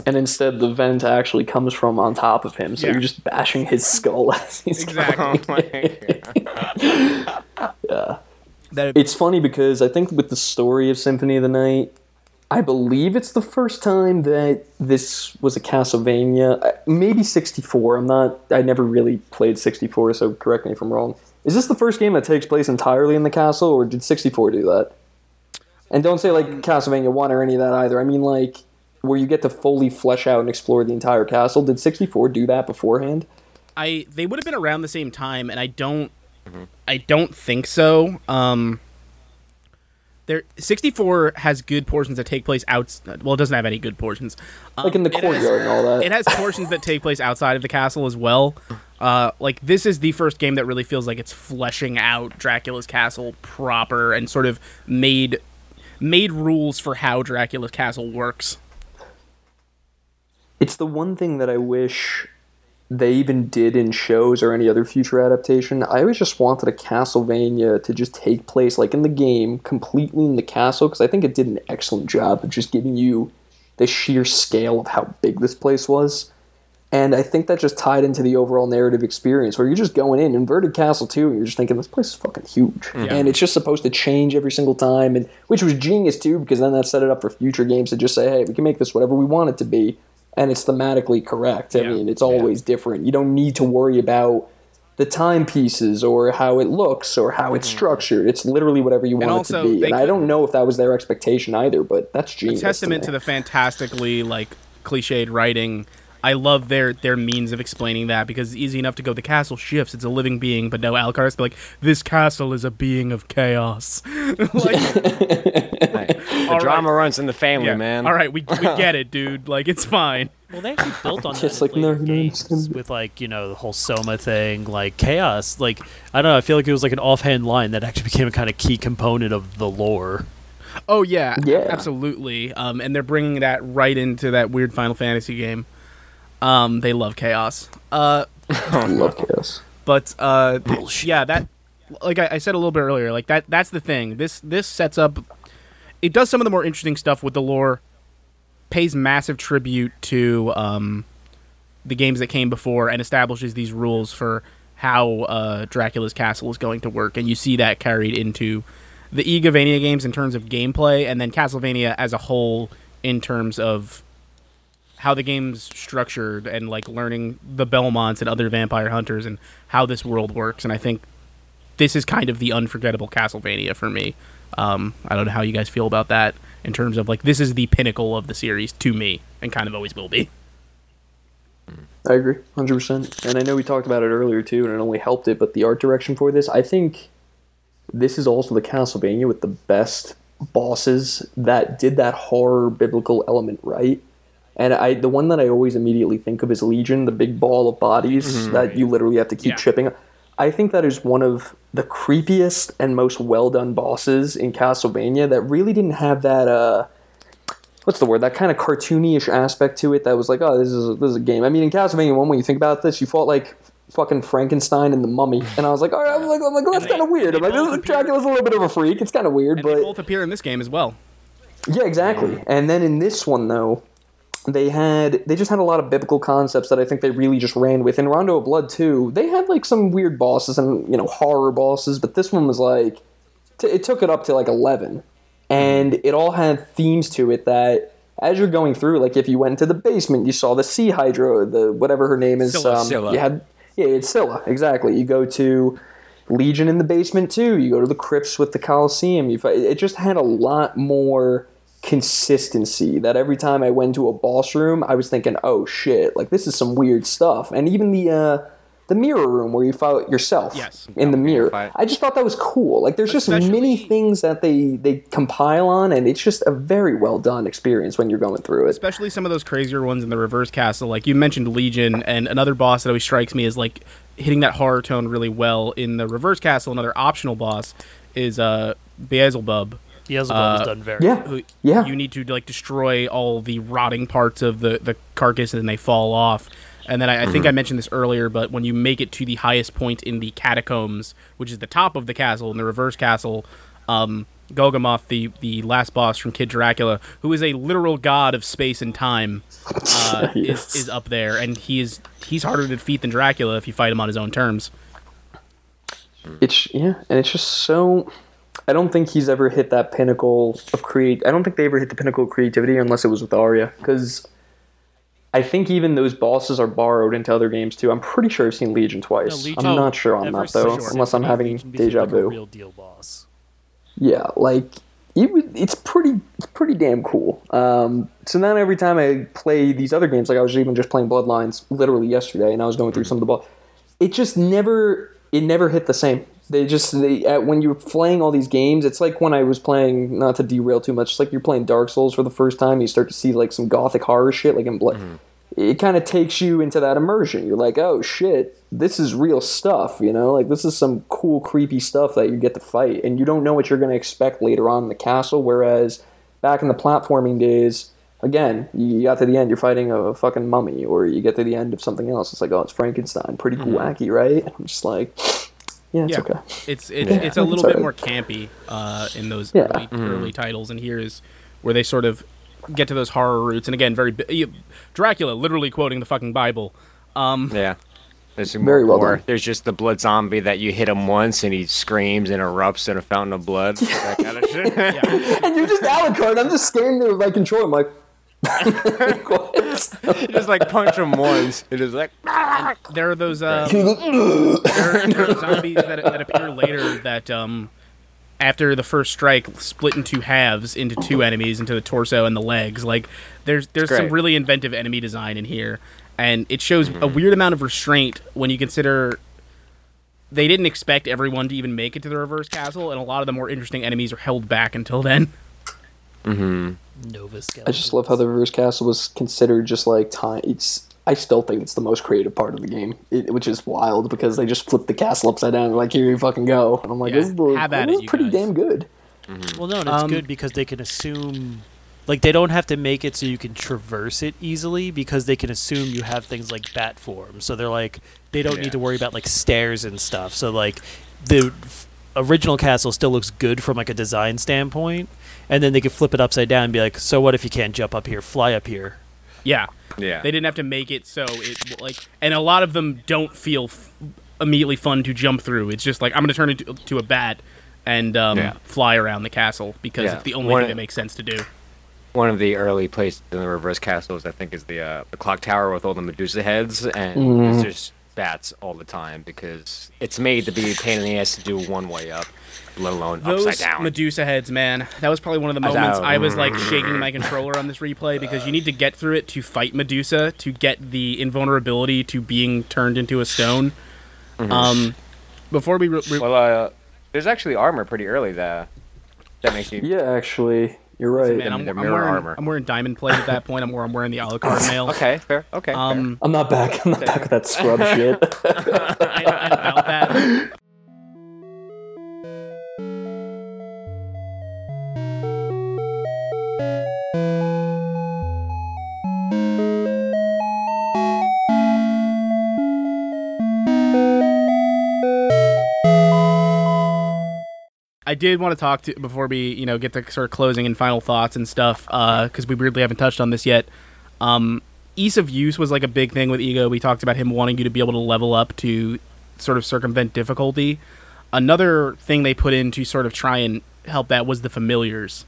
And instead, the vent actually comes from on top of him, so Yeah. you're just bashing his skull as he's Exactly. Oh my god. That It's funny because I think with the story of Symphony of the Night, I believe it's the first time that this was a Castlevania. Uh, Maybe 64. I'm not. I never really played 64, so correct me if I'm wrong. Is this the first game that takes place entirely in the castle, or did 64 do that? And don't say like Castlevania 1 or any of that either. I mean like where you get to fully flesh out and explore the entire castle. Did 64 do that beforehand? I they would have been around the same time, and I don't I don't think so. Um, there 64 has good portions that take place out. Well, it doesn't have any good portions. Um, Like in the it has- courtyard and all that. it has portions that take place outside of the castle as well. Uh, like this is the first game that really feels like it's fleshing out Dracula's castle proper and sort of made made rules for how Dracula's castle works. it's the one thing that I wish they even did in shows or any other future adaptation. I always just wanted a Castlevania to just take place, like in the game, completely in the castle, because I think it did an excellent job of just giving you the sheer scale of how big this place was. And I think that just tied into the overall narrative experience where you're just going in, Inverted Castle 2, and you're just thinking, this place is fucking huge. And it's just supposed to change every single time, and which was genius too, because then that set it up for future games to just say, hey, we can make this whatever we want it to be, and it's thematically correct. I Yeah. mean, it's always different. You don't need to worry about the timepieces or how it looks or how it's mm-hmm. structured. It's literally whatever you want also, it to be. And I don't know if that was their expectation either, but that's genius. testament to to the fantastically like cliched writing. I love their their means of explaining that because it's easy enough to go the castle shifts, it's a living being, but no Alucard has be like this castle is a being of chaos. like, The All drama runs in the family, yeah, man. all right, we, we get it, dude. Like it's fine. Well, they actually built on that Just in like, no, later you don't games understand. with like you know the whole Soma thing, like chaos. Like I don't know, I feel like it was like an offhand line that actually became a kind of key component of the lore. Oh yeah, Yeah. absolutely. Um, and they're bringing that right into that weird Final Fantasy game. Um, they love chaos. Uh, I love chaos. but uh, yeah, that like I, I said a little bit earlier, like that that's the thing. This this sets up. It does some of the more interesting stuff with the lore. Pays massive tribute to um, the games that came before and establishes these rules for how uh, Dracula's castle is going to work, and you see that carried into the Igavania games in terms of gameplay, and then Castlevania as a whole in terms of how the game's structured and like learning the Belmonts and other vampire hunters and how this world works. And I think this is kind of the unforgettable Castlevania for me. Um, I don't know how you guys feel about that in terms of like this is the pinnacle of the series to me, and kind of always will be. I agree, hundred percent. And I know we talked about it earlier too, and it only helped it. But the art direction for this, I think, this is also the Castlevania with the best bosses that did that horror biblical element right. And I, the one that I always immediately think of is Legion, the big ball of bodies that you literally have to keep Yeah. chipping. I think that is one of the creepiest and most well done bosses in Castlevania that really didn't have that. Uh, what's the word? That kind of cartoony-ish aspect to it. That was like, oh, this is a, this is a game. I mean, in Castlevania One, when you think about this, you fought like fucking Frankenstein and the Mummy, and I was like, all right, I'm like, I'm like, that's kind of weird. I'm like, this appear- Dracula's a little bit of a freak. It's kind of weird, And they but both appear in this game as well. yeah, exactly. And then in this one though, they had they just had a lot of biblical concepts that I think they really just ran with. In Rondo of Blood too, they had like some weird bosses and you know horror bosses, but this one was like t- it took it up to like eleven, and it all had themes to it that. As you're going through, like if you went into the basement, you saw the sea hydra, the whatever her name is. Scylla. um, Scylla. You had yeah, it's Scylla exactly. You go to Legion in the basement too. You go to the crypts with the Coliseum. You fight, it just had a lot more consistency. That every time I went to a boss room, I was thinking, "Oh shit! Like this is some weird stuff." And even the uh, the mirror room where you fight yourself Yes. in the mirror, fight. I just thought that was cool. Like there's just Especially- many things that they they compile on, and it's just a very well done experience when you're going through it. especially some of those crazier ones in the reverse castle like you mentioned legion and another boss that always strikes me is like hitting that horror tone really well in the reverse castle another optional boss is uh beelzebub Beelzebub Uh, was done very Yeah. who Yeah. you need to like destroy all the rotting parts of the the carcass and then they fall off and then I, I think I mentioned this earlier, but when you make it to the highest point in the catacombs, which is the top of the castle in the reverse castle, um, Galamoth, the the last boss from Kid Dracula, who is a literal god of space and time, uh, Yes. is, is up there, and he is he's harder to defeat than Dracula if you fight him on his own terms. It's yeah, and it's just so. I don't think he's ever hit that pinnacle of create. I don't think they ever hit the pinnacle of creativity unless it was with Aria, because I think even those bosses are borrowed into other games too. I'm pretty sure I've seen Legion twice. No, Legion- I'm not sure on that though, since unless I'm having Legion deja like, vu. real deal boss. Yeah, like it, it's pretty, it's pretty damn cool. Um, so now every time I play these other games, like I was even just playing Bloodlines literally yesterday, and I was going through some of the ball. It just never, it never hit the same. They just they at, when you're playing all these games, it's like when I was playing. Not to derail too much, it's like you're playing Dark Souls for the first time. You start to see like some gothic horror shit, like in Blood. Mm-hmm. It kind of takes you into that immersion. You're like, oh shit, this is real stuff. You know, like this is some cool, creepy stuff that you get to fight, and you don't know what you're going to expect later on in the castle. Whereas back in the platforming days, again, you got to the end, you're fighting a fucking mummy, or you get to the end of something else. It's like, oh, it's Frankenstein, pretty cool, wacky, right? I'm just like, yeah, it's Yeah. okay. It's it's Yeah. it's a little bit more campy uh, in those Yeah. early, early titles, and here is where they sort of get to those horror roots. And again, very you- Dracula, literally quoting the fucking Bible. Um, Yeah. There's some Very well gore. done. There's just the blood zombie that you hit him once and he screams and erupts in a fountain of blood. That kind of shit. And you're just Alucard. I'm just standing there with my controller. I'm like, what? You just like punch them once. It is like there are those um, there, are, there are zombies that, that appear later that um, after the first strike split into halves into two enemies into the torso and the legs. Like there's there's some really inventive enemy design in here. And it shows a weird amount of restraint when you consider they didn't expect everyone to even make it to the reverse castle and a lot of the more interesting enemies are held back until then Nova I just love how the reverse castle was considered just like time. It's I still think it's the most creative part of the game, it, which is wild because they just flip the castle upside down. and like here you fucking go, and I'm like, Yeah, this is, the, this it, is you pretty guys. damn good. Well, no, and it's Um, good because they can assume, like, they don't have to make it so you can traverse it easily because they can assume you have things like bat form. So they're like, they don't Yeah. need to worry about like stairs and stuff. So like, the f- original castle still looks good from like a design standpoint, and then they could flip it upside down and be like, so what if you can't jump up here, fly up here? yeah Yeah. They didn't have to make it so it like, and a lot of them don't feel f- immediately fun to jump through. It's just like I'm going to turn into to a bat and um, Yeah. fly around the castle because Yeah. it's the only One- thing that makes sense to do. One of the early places in the reverse castles, I think, is the uh, the clock tower with all the Medusa heads, and Mhm. there's just bats all the time because it's made to be a pain in the ass to do one way up, let alone Those upside down. Medusa heads, man, that was probably one of the moments know. I was like shaking my controller on this replay because you need to get through it to fight Medusa to get the invulnerability to being turned into a stone. Um, before we, re- re- well, uh, there's actually armor pretty early that that makes you. Yeah, actually, you're right. man, I'm, the I'm wearing armor. I'm wearing diamond plate at that point. I'm, I'm wearing the Alucard mail. Okay, fair. Okay. fair. Um, I'm not back. I'm not back with that scrub shit. and, and about that. I did want to talk to before we, you know, get to sort of closing and final thoughts and stuff, because we weirdly haven't touched on this yet. Um, ease of use was like a big thing with Iga. We talked about him wanting you to be able to level up to sort of circumvent difficulty. Another thing they put in to sort of try and help that was the familiars,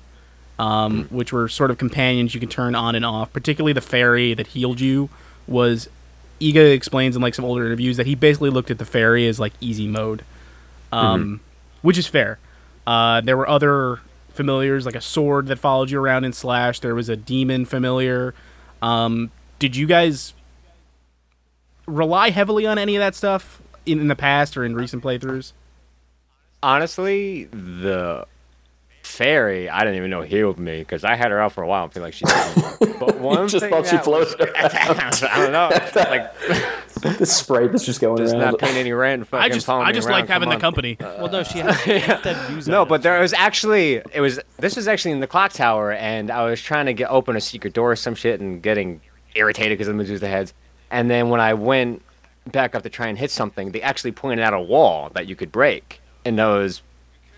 um, which were sort of companions you can turn on and off. Particularly the fairy that healed you was. Iga explains in like some older interviews that he basically looked at the fairy as like easy mode, um, which is fair. Uh, there were other familiars like a sword that followed you around in Slash. There was a demon familiar. Um, did you guys rely heavily on any of that stuff in, in the past or in recent playthroughs? Honestly, the fairy, I didn't even know healed me because I had her out for a while. I feel like she. But one just thing thought she floated was- I don't know. Like this sprite that's just going Does around. not paying any rent. and I just following I just around, liked having come the on. company. Uh, well, no, she has, she has that news No, but there was actually it was this was actually in the clock tower, and I was trying to get open a secret door or some shit, and getting irritated because of the Medusa heads. And then when I went back up to try and hit something, they actually pointed out a wall that you could break, and that was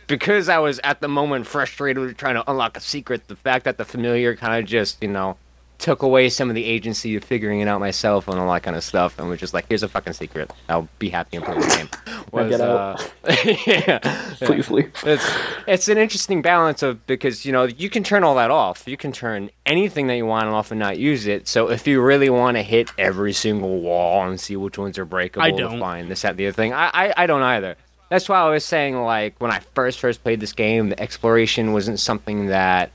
because I was at the moment frustrated with trying to unlock a secret. The fact that the familiar kind of just you know took away some of the agency of figuring it out myself and all that kind of stuff, and was just like, "Here's a fucking secret. I'll be happy and play the game." Was, get out. uh, yeah, Please leave. it's it's an interesting balance of because you know you can turn all that off. You can turn anything that you want off and not use it. So if you really want to hit every single wall and see which ones are breakable, I don't. find this, that, the other thing, I, I I don't either. That's why I was saying like when I first first played this game, the exploration wasn't something that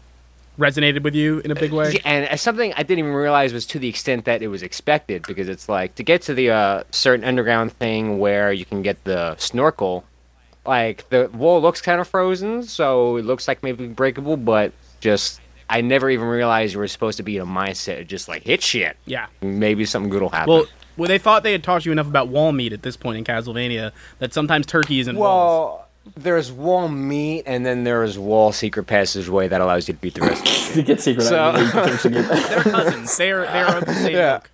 Resonated with you in a big way. and it's something I didn't even realize was to the extent that it was expected because it's like to get to the uh, certain underground thing where you can get the snorkel, like the wall looks kind of frozen, so it looks like maybe breakable, but just I never even realized you were supposed to be in a mindset of just like hit shit. Yeah. Maybe something good will happen. Well, well, they thought they had taught you enough about wall meat at this point in Castlevania that sometimes turkey isn't walls. Well, there's wall meat, and then there's wall secret passageway that allows you to beat the rest. of To get secret So- items, you can finish the game. They're cousins. They're they're of the same Yeah. ilk.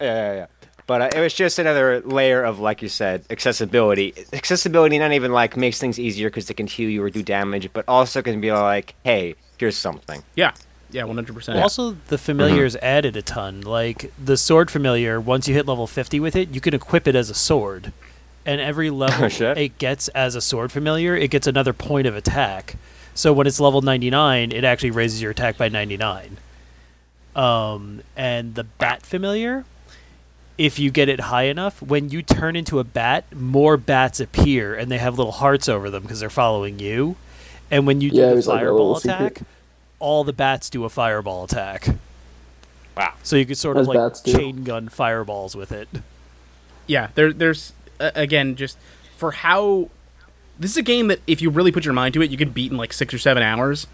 Yeah, yeah, yeah. But uh, it was just another layer of, like you said, accessibility. Accessibility not even like makes things easier because it can heal you or do damage, but also can be like, hey, here's something. Yeah, yeah, one hundred percent. Also, the familiars added a ton. Like the sword familiar, once you hit level 50 with it, you can equip it as a sword. And every level shit. it gets as a sword familiar, it gets another point of attack. So when it's level 99, it actually raises your attack by 99. Um, and the bat familiar, if you get it high enough, when you turn into a bat, more bats appear and they have little hearts over them because they're following you. And when you do Yeah, the was like a fireball secret. attack, all the bats do a fireball attack. Wow. So you could sort of like chain gun fireballs with it. yeah, there, there's uh, again just for how this is a game that if you really put your mind to it, you could beat in like six or seven hours,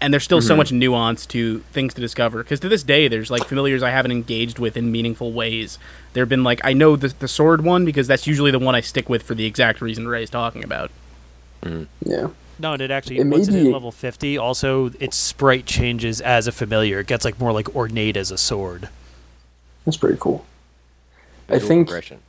and there's still Mm-hmm. so much nuance to things to discover. Because to this day, there's like familiars I haven't engaged with in meaningful ways. There've been like I know the the sword one because that's usually the one I stick with for the exact reason Ray's talking about. Yeah. No, and it actually It may once it hit level fifty, also its sprite changes as a familiar. It gets like more like ornate as a sword. That's pretty cool. I think progression.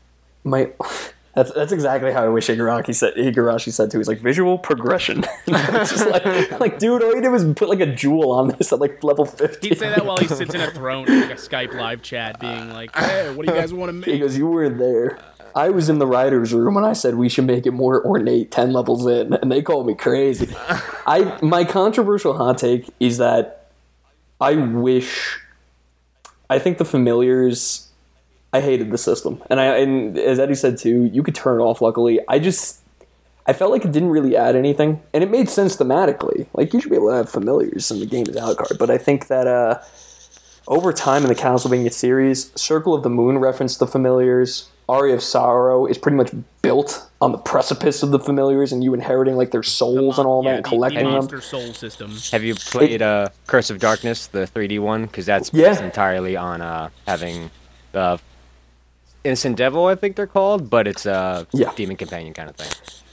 My that's that's exactly how I wish Igarashi said Igarashi said too. He's like visual progression. it's just like like dude, all you did was put like a jewel on this at like level fifty. He'd say that while he sits in a throne in like a Skype live chat, being like, "Hey, what do you guys want to He make?" goes, "You were there." I was in the writers' room and I said we should make it more ornate, ten levels in, and they called me crazy. I my controversial hot take is that I wish. I think the familiars. I hated the system, and I and as Eddie said too, you could turn it off. Luckily, I just. I felt like it didn't really add anything, and it made sense thematically. Like you should be able to have familiars in the game as Alucard, but I think that uh, over time in the Castlevania series, Circle of the Moon referenced the familiars. Aria of Sorrow is pretty much built on the precipice of the familiars and you inheriting like their souls and all that and the- collecting the them. soul system. Have you played uh, Curse of Darkness, the 3D one? Because that's Yeah. based entirely on uh, having the Innocent Devil, I think they're called, but it's a Yeah. demon companion kind of thing.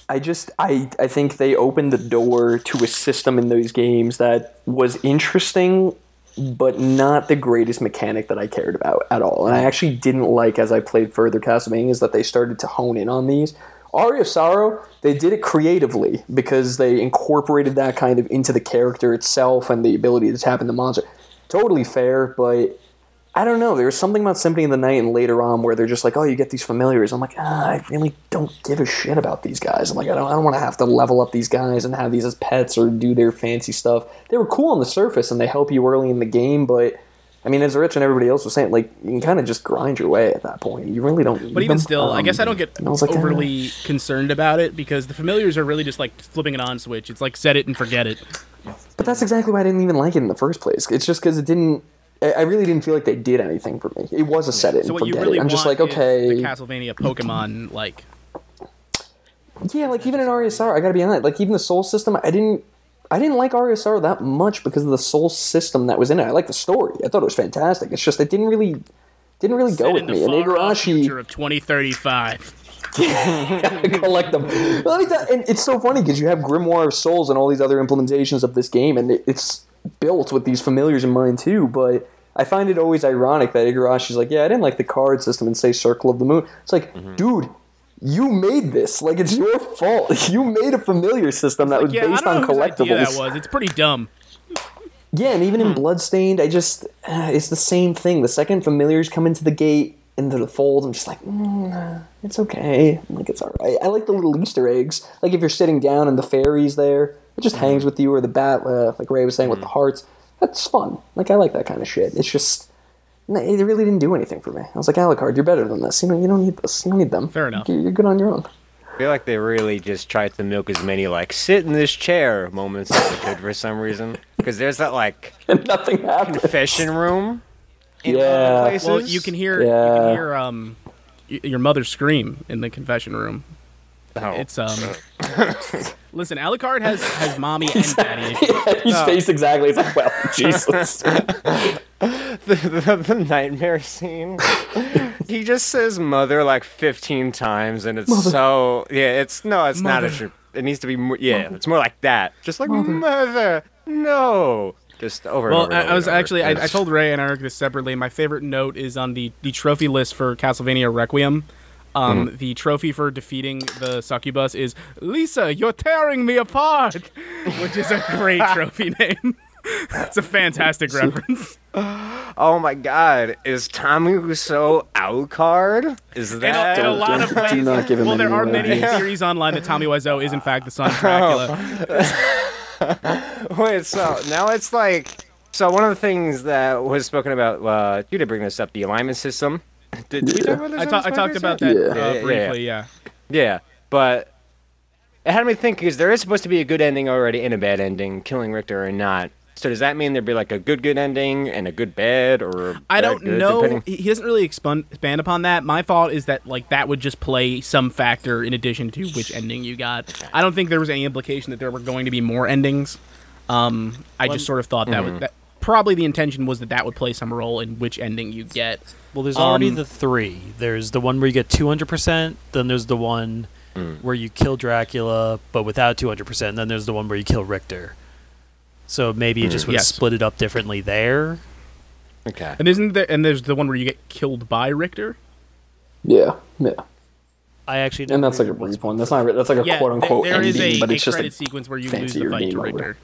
I just I I think they opened the door to a system in those games that was interesting but not the greatest mechanic that I cared about at all. And I actually didn't like as I played further Castlevanias that they started to hone in on these. Aria of Sorrow, they did it creatively because they incorporated that kind of into the character itself and the ability to tap into the monster. Totally fair, but I don't know. There was something about Symphony of the Night and later on where they're just like, oh, you get these familiars. I'm like, ah, I really don't give a shit about these guys. I'm like, I don't, I don't want to have to level up these guys and have these as pets or do their fancy stuff. They were cool on the surface and they help you early in the game, but I mean, as Rich and everybody else was saying, like you can kind of just grind your way at that point. You really don't. But even them. still, I Um, guess I don't get I like, overly concerned about it because the familiars are really just like flipping an on switch. It's like set it and forget it. But that's exactly why I didn't even like it in the first place. It's just because it didn't. I I really didn't feel like they did anything for me. It was a set it So what you really it. I'm just like, okay, the Castlevania Pokemon like Yeah, like even in RSR, I gotta be honest. Like even the Soul system, I didn't, I didn't like RSR that much because of the Soul system that was in it. I like the story. I thought it was fantastic. It's just it didn't really didn't really go with me. And Igarashi, future of 2035. collect them. Let me tell, and it's so funny because you have Grimoire of Souls and all these other implementations of this game, and it, it's built with these familiars in mind too. But I find it always ironic that Igarashi's like, "Yeah, I didn't like the card system and say Circle of the Moon." It's like, Mm-hmm. dude. You made this like it's your fault. You made a familiar system that was Yeah, based on know whose idea collectibles. that was. It's pretty dumb. Yeah, and even Hmm. in Bloodstained, I just uh, it's the same thing. The second familiars come into the gate into the fold, I'm just like, mm, it's okay. I'm like it's all right. I like the little Easter eggs. Like if you're sitting down and the fairies there, it just hangs with you, or the bat, uh, like Ray was saying with the hearts. That's fun. Like I like that kind of shit. It's just. no, It really didn't do anything for me. I was like, Alucard, you're better than this. You know, you don't need this. You don't need them. Fair enough. You're you're good on your own. I feel like they really just tried to milk as many like sit in this chair moments as they could for some reason. Because there's that like And nothing happened. confession room. In Yeah. other places. Well, you can hear you can hear um your mother scream in the confession room. Oh. It's um. listen, Alucard has has mommy and daddy issues. His face exactly. It's like, well, Jesus. the, the, the nightmare scene. he just says mother like 15 times, and it's so yeah. It's no, it's not a. Mother. tr- It needs to be more. Yeah, it's more like that. Just like mother. No. Just over. and Well, over I, and I was over actually I, I told Ray and Eric this separately. My favorite note is on the the trophy list for Castlevania Requiem. Um, Hmm. The trophy for defeating the succubus is Lisa, you're tearing me apart, which is a great trophy name. it's a fantastic reference. Oh my God! Is Tommy Wiseau Alucard? Is And a, that? and a lot of Do not give him well, there are many ideas. theories online that Tommy Wiseau is in fact the son of Dracula. Wait, so now it's like so one of the things that was spoken about. Uh, you did bring this up, the alignment system. Did, did we talk about this? I, ta- I talked about that Yeah. uh, Yeah, yeah, briefly. Yeah. Yeah, but it had me think because there is supposed to be a good ending already and a bad ending, killing Richter or not. So does that mean there'd be like a good good ending and a good bad or? I don't good, know. depending- He he doesn't really expand, expand upon that. My thought is that like that would just play some factor in addition to which ending you got. I don't think there was any implication that there were going to be more endings. Um, I just sort of thought that Mm-hmm. would that probably the intention was that that would play some role in which ending you get. Well, there's already Um, the three. There's the one where you get 200%, then there's the one Mm. where you kill Dracula but without 200%, and then there's the one where you kill Richter. So maybe it just would have Yes. split it up differently there. Okay. And isn't there? And there's the one where you get killed by Richter. Yeah, yeah. I actually And that's like a remember what's- brief one. That's not. That's like a Yeah, quote unquote there, there is ending, a, but a it's just. A, sequence where you lose fancier the fight game to over. Richter.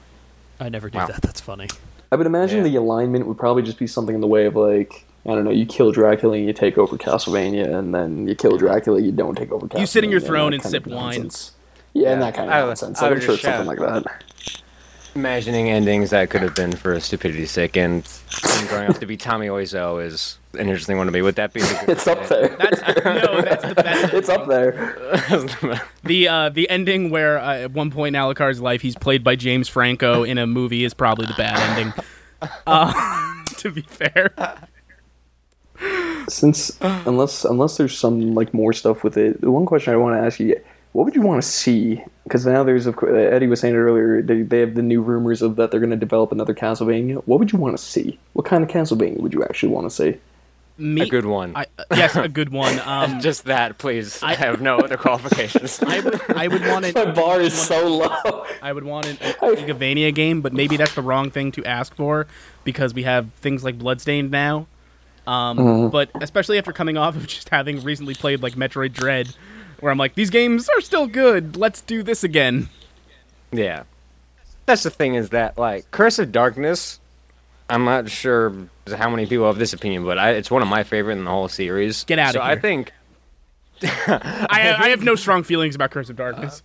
I never knew Wow. that. That's funny. I would imagine Yeah. the alignment would probably just be something in the way of like I don't know. You kill Dracula, and you take over Castlevania, and then you kill Dracula, you don't take over. Castlevania. You sit in your throne and kind sip of wine. nonsense. Yeah, and that kind of I would- nonsense. I Like, would I'm sure just it's something shout- like that. Imagining endings that could have been for a stupidity's sake and him growing up to be Tommy Wiseau is an interesting one to me. Would that be the good It's up there. That's no, that's the best. it's up there. The uh, the ending where uh, at one point in Alucard's life he's played by James Franco in a movie is probably the bad ending. Uh, to be fair, Since unless unless there's some like more stuff with it, the one question I want to ask you: What would you want to see? Because now there's of course, Eddie was saying it earlier. They, they have the new rumors of that they're going to develop another Castlevania. What would you want to see? What kind of Castlevania would you actually want to see? me, a good one. I, uh, yes, a good one. Um, Just that, please. I have no other qualifications. I would I would want it. My bar is so low. I would want an a Igavania game, but maybe that's the wrong thing to ask for because we have things like Bloodstained now. Um, But especially after coming off of just having recently played like Metroid Dread, where I'm like, these games are still good. Let's do this again. Yeah. That's the thing is that like Curse of Darkness, I'm not sure how many people have this opinion, but I, it's one of my favorite in the whole series. Get outta so I here. think I, I have no strong feelings about Curse of Darkness. Uh,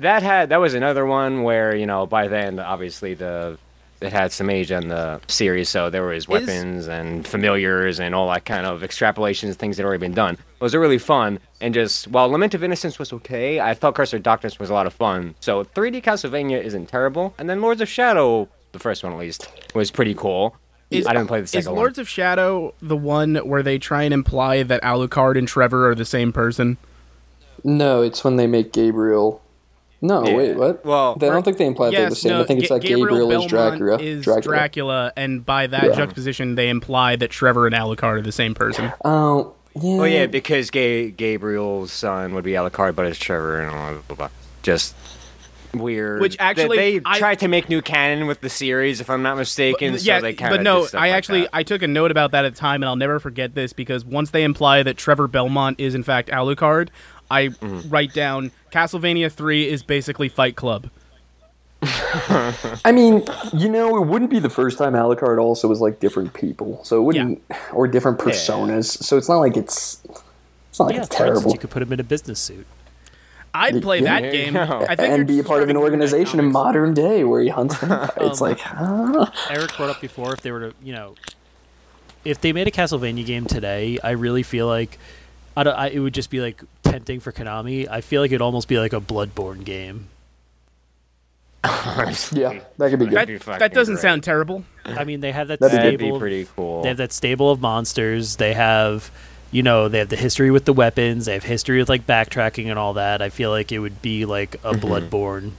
that had that was another one where you know by then obviously the it had some age on the series, so there was weapons and familiars and all that kind of extrapolations, things that had already been done. It was really fun, and just while Lament of Innocence was okay, I thought Curse of Darkness was a lot of fun. So 3D Castlevania isn't terrible, and then Lords of Shadow, the first one at least, was pretty cool. Is- I didn't play the second Is second Lords of Shadow the one where they try and imply that Alucard and Trevor are the same person? No, it's when they make Gabriel No, Yeah. wait, what? Well- I don't think they implied they're the same. no, I think it's Ga- like Gabriel, is Dracula. is Dracula. Dracula, and by that Yeah. juxtaposition, they imply that Trevor and Alucard are the same person. Oh, yeah. Well, yeah, because Ga- Gabriel's son would be Alucard, but it's Trevor and blah, blah, blah. Just weird. Which actually, they, I- tried to make new canon with the series, if I'm not mistaken. so yeah, they but no, I like actually that. I took a note about that at the time, and I'll never forget this because once they imply that Trevor Belmont is in fact Alucard, I Mm-hmm. write down Castlevania Three is basically Fight Club. I mean, you know, it wouldn't be the first time Alucard also was like different people, so it wouldn't, or different personas. So it's not like it's, it's not like Yeah, it's for instance, terrible. you could put him in a business suit. I'd play Yeah. that game. I think and be a part of an starting to do that organization in modern day where he hunts vampires. it's Um, like, ah. Eric brought up before if they were to, you know, if they made a Castlevania game today, I really feel like I don't, I, it would just be like tempting for Konami. I feel like it'd almost be like a Bloodborne game. yeah, that could be good. That, that doesn't great. sound terrible. I mean, they have that That'd That'd stable. be of- pretty cool. They have that stable of monsters. They have, you know, they have the history with the weapons. They have history with like backtracking and all that. I feel like it would be like a Mm-hmm. Bloodborne,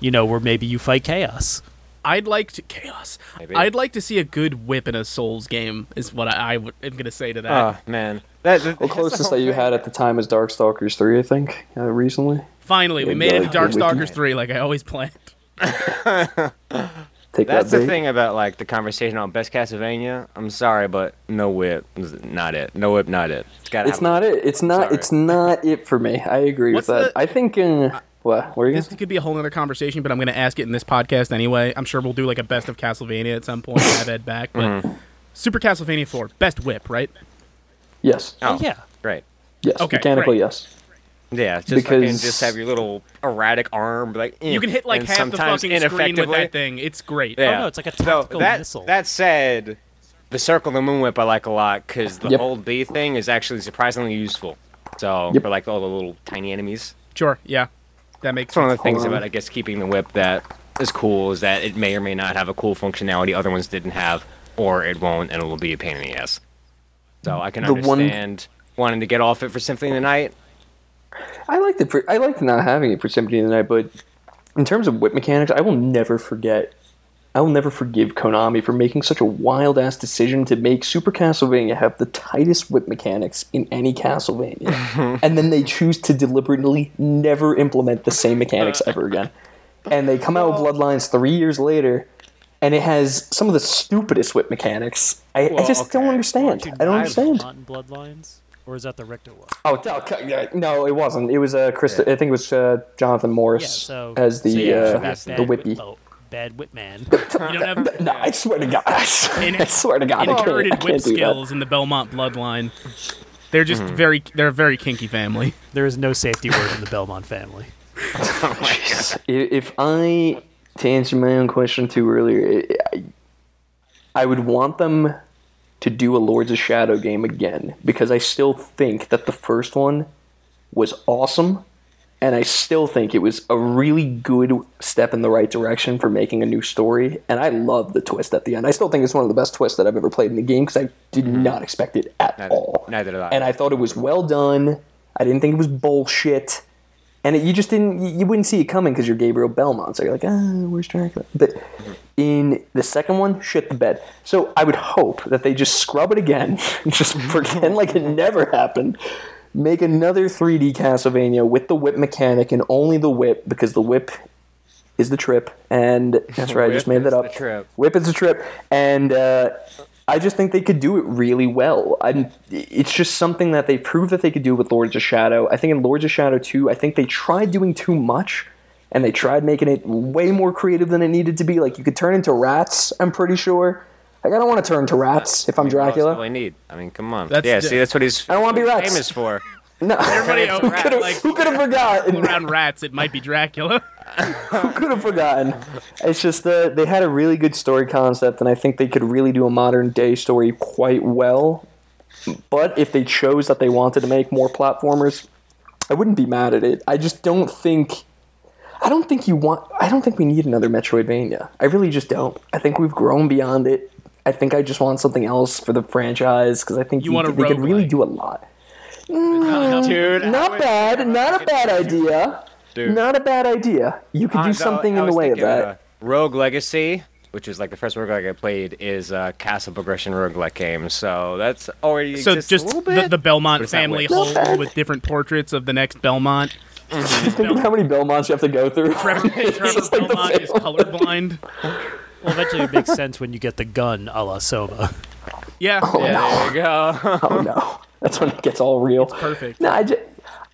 you know, where maybe you fight chaos. I'd like to chaos. Maybe. I'd like to see a good whip in a Souls game. Is what I, I am gonna say to that. Oh man, that, that, Well, closest that you had at the time was Darkstalkers 3, I think, uh, recently. Finally, we Yeah, made it to God, Darkstalkers Three, like I always planned. Take That's that the thing about like the conversation on best Castlevania. I'm sorry, but no whip not it. No whip, not it. It's got. It's not it. It's not. Sorry. It's not it for me. I agree What's with that. the- I think. Uh, what? What are you This gonna could be a whole other conversation, but I'm gonna ask it in this podcast anyway. I'm sure we'll do like a best of Castlevania at some point. have Ed back, but Mm-hmm. Super Castlevania Four, best whip, right? Yes. Oh, yeah. Right. Yes. Okay, Mechanically, great. yes. Yeah, it's just fucking Because- just have your little erratic arm, like eh, You can hit like and half the fucking screen with that thing. It's great. Yeah. no, it's like a So tactical that, missile. That said, the circle and the moon whip I like a lot because the Yep. hold B thing is actually surprisingly useful. So Yep. for like all the little tiny enemies, Sure, yeah, that makes it's one of the things about I guess keeping the whip that is cool is that it may or may not have a cool functionality other ones didn't have, or it won't, and it will be a pain in the ass. So I can The one- understand wanting to get off it for Symphony of the Night. I liked it. For, I liked not having it for Symphony of the Night, but in terms of whip mechanics, I will never forget. I will never forgive Konami for making such a wild ass decision to make Super Castlevania have the tightest whip mechanics in any Castlevania, and then they choose to deliberately never implement the same mechanics ever again. And they come out with Bloodlines three years later, and it has some of the stupidest whip mechanics. I, I Well, just don't okay. understand. I don't understand. Bloodlines, or is that the Richter one? Oh, no, yeah, no, it wasn't. It was uh, Chris. I think it was uh, Jonathan Morris Yeah, so as the so yeah, uh, so the whippy. Whip, oh, bad whip man. Have No, I swear to God, I swear, I swear to God, I can't, I inherited can't whip do that. skills in the Belmont bloodline. They're just Mm-hmm. very, they're a very kinky family. there is no safety word in the Belmont family. I- If I to answer my own question too earlier, I, I would want them to do a Lords of Shadow game again because I still think that the first one was awesome, and I still think it was a really good step in the right direction for making a new story. And I love the twist at the end. I still think it's one of the best twists that I've ever played in the game because I did not expect it at Mm-hmm. Neither- all. neither did I. And I thought it was well done. I didn't think it was bullshit. And it, you just didn't, you, you wouldn't see it coming because you're Gabriel Belmont. So you're like, ah, where's Dracula? But in the second one, shit the bed. So I would hope that they just scrub it again, just pretend like it never happened, make another 3D Castlevania with the whip mechanic and only the whip because the whip is the trip. And that's right, I just made that up. the trip. Whip is the trip, and uh, I just think they could do it really well. i it's just something that they proved that they could do with Lords of Shadow. I think in Lords of Shadow 2, I think they tried doing too much, and they tried making it way more creative than it needed to be. Like, you could turn into rats, I'm pretty sure. Like, I don't want to turn to rats if I'm What else do Dracula. I need? I mean, come on. That's yeah, the- see, that's what he's. I don't wanna be rats. famous for. No, Everybody who could have like- who could have forgotten? Around rats, it might be Dracula. Who could have forgotten? It's just uh, they had a really good story concept, and I think they could really do a modern day story quite well. But if they chose that they wanted to make more platformers, I wouldn't be mad at it. I just don't think. I don't think you want. I don't think we need another Metroidvania. I really just don't. I think we've grown beyond it. I think I just want something else for the franchise because I think You want a could, they could really do a lot. Dude, Not bad. Not a bad idea. dude. Not a bad idea. You could Uh, do something in the way of that. uh, Rogue Legacy, which is like the first roguelike I played, is a castle progression roguelike game. So that's already So exists just a little the, bit. the Belmont but it's not family weird. Not hole with different portraits of the next Belmont. Mm-hmm. Think of how many Belmonts you have to go through. Trevor, It's Trevor just like Belmont is colorblind. Well, eventually it makes sense when you get the gun a la Soma. Yeah, oh, yeah, there you go. Oh no, that's when it gets all real. perfect. No, I, just,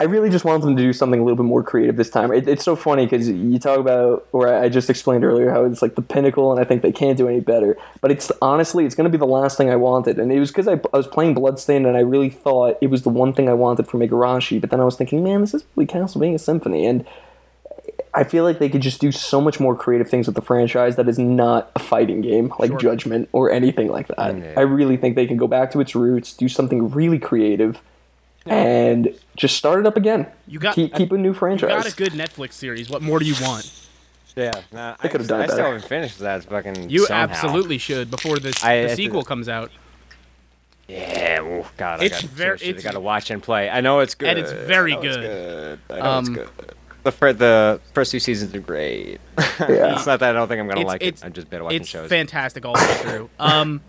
I really just want them to do something a little bit more creative this time. It, it's so funny because you talk about, or I just explained earlier, how it's like the pinnacle, and I think they can't do any better. But it's honestly, it's going to be the last thing I wanted, and it was because I, I was playing Bloodstained, and I really thought it was the one thing I wanted from Igarashi. But then I was thinking, man, this is really Castlevania Symphony, and I feel like they could just do so much more creative things with the franchise that is not a fighting game like Sure. Judgment or anything like that. Yeah. I really think they can go back to its roots, do something really creative, and just start it up again. You got keep, keep a new franchise. you franchise. got a good Netflix series. What more do you want? yeah, nah, They I, could've done it I still haven't finished that fucking. You somehow. absolutely should before this I- the I- sequel comes out. Yeah, oh, God, It's I got ver- I got to watch and play. I know it's good. And it's very I know it's good. good. I know it's Um, good. The fir- the first two seasons are great. Yeah. it's not that I don't think I'm gonna It's- like it's- it. I'm just better watching shows. It's shows. fantastic all the way through. Um,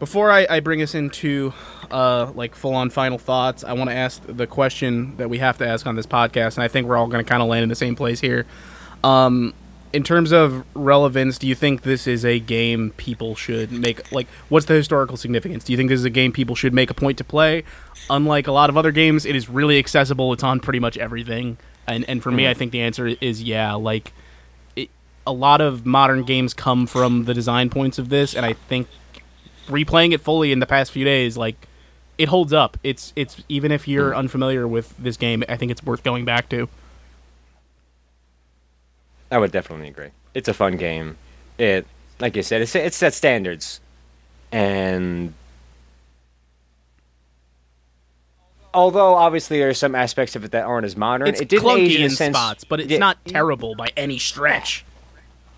before I, I bring us into uh, like full on final thoughts, I want to ask the question that we have to ask on this podcast, and I think we're all going to kind of land in the same place here. Um, in terms of relevance, do you think this is a game people should make? Like, what's the historical significance? Do you think this is a game people should make a point to play? Unlike a lot of other games, it is really accessible. It's on pretty much everything, and and for me, I think the answer is yeah. Like, it, a lot of modern games come from the design points of this, and I think replaying it fully in the past few days, like, it holds up. It's it's even if you're hmm. unfamiliar with this game, I think it's worth going back to. I would definitely agree. It's a fun game. It, like you said, it's it sets standards, and although obviously there are some aspects of it that aren't as modern, It's it didn't age clunky in, in sense, spots, but it's Yeah, not terrible by any stretch.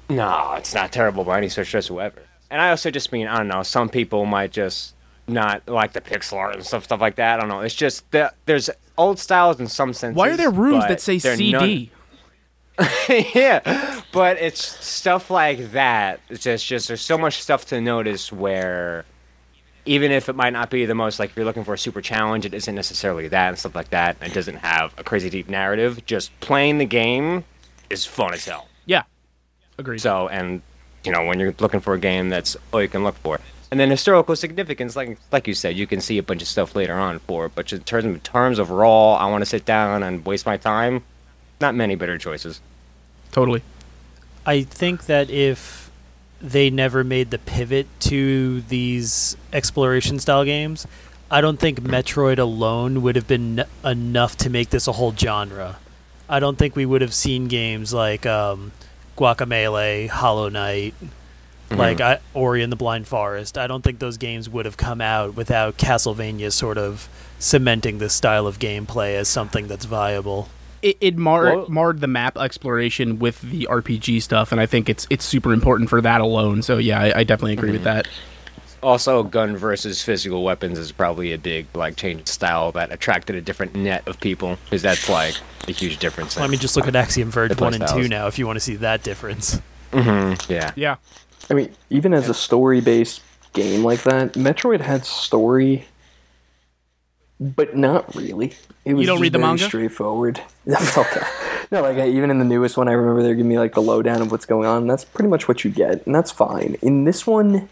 No, it's not terrible by any stretch whatsoever. And I also just mean I don't know. Some people might just not like the pixel art and stuff, stuff like that. I don't know. It's just that there's old styles in some senses. Why are there rooms that say CD? none- yeah, but it's stuff like that. It's just, just there's so much stuff to notice where, even if it might not be the most like if you're looking for a super challenge, it isn't necessarily that and stuff like that. It doesn't have a crazy deep narrative. Just playing the game is fun as hell. Yeah, agreed. So, and you know, when you're looking for a game, that's all you can look for. And then historical significance, like like you said, you can see a bunch of stuff later on for. it, But in terms in terms of raw, I want to sit down and waste my time. Not many better choices. totally. I think that if they never made the pivot to these exploration style games, I don't think Metroid alone would have been n- enough to make this a whole genre. I don't think we would have seen games like um, Guacamelee, Hollow Knight, mm-hmm. like I, Ori and the Blind Forest. I don't think those games would have come out without Castlevania sort of cementing this style of gameplay as something that's viable. It, it mar- Well- marred the map exploration with the RPG stuff, and I think it's it's super important for that alone. So yeah, I, I definitely agree with mm-hmm. that. Also, gun versus physical weapons is probably a big like change in style that attracted a different net of people because that's like a huge difference. I mean, just look at Axiom Verge 1 and 2 now if you want to see that difference. Mm-hmm, yeah, Yeah, I mean, even as a story-based game like that, Metroid had story, but not really. It was don't read the very manga? Straightforward. That's okay. No, like I, even in the newest one, I remember they're giving me like the lowdown of what's going on. And that's pretty much what you get, and that's fine. In this one,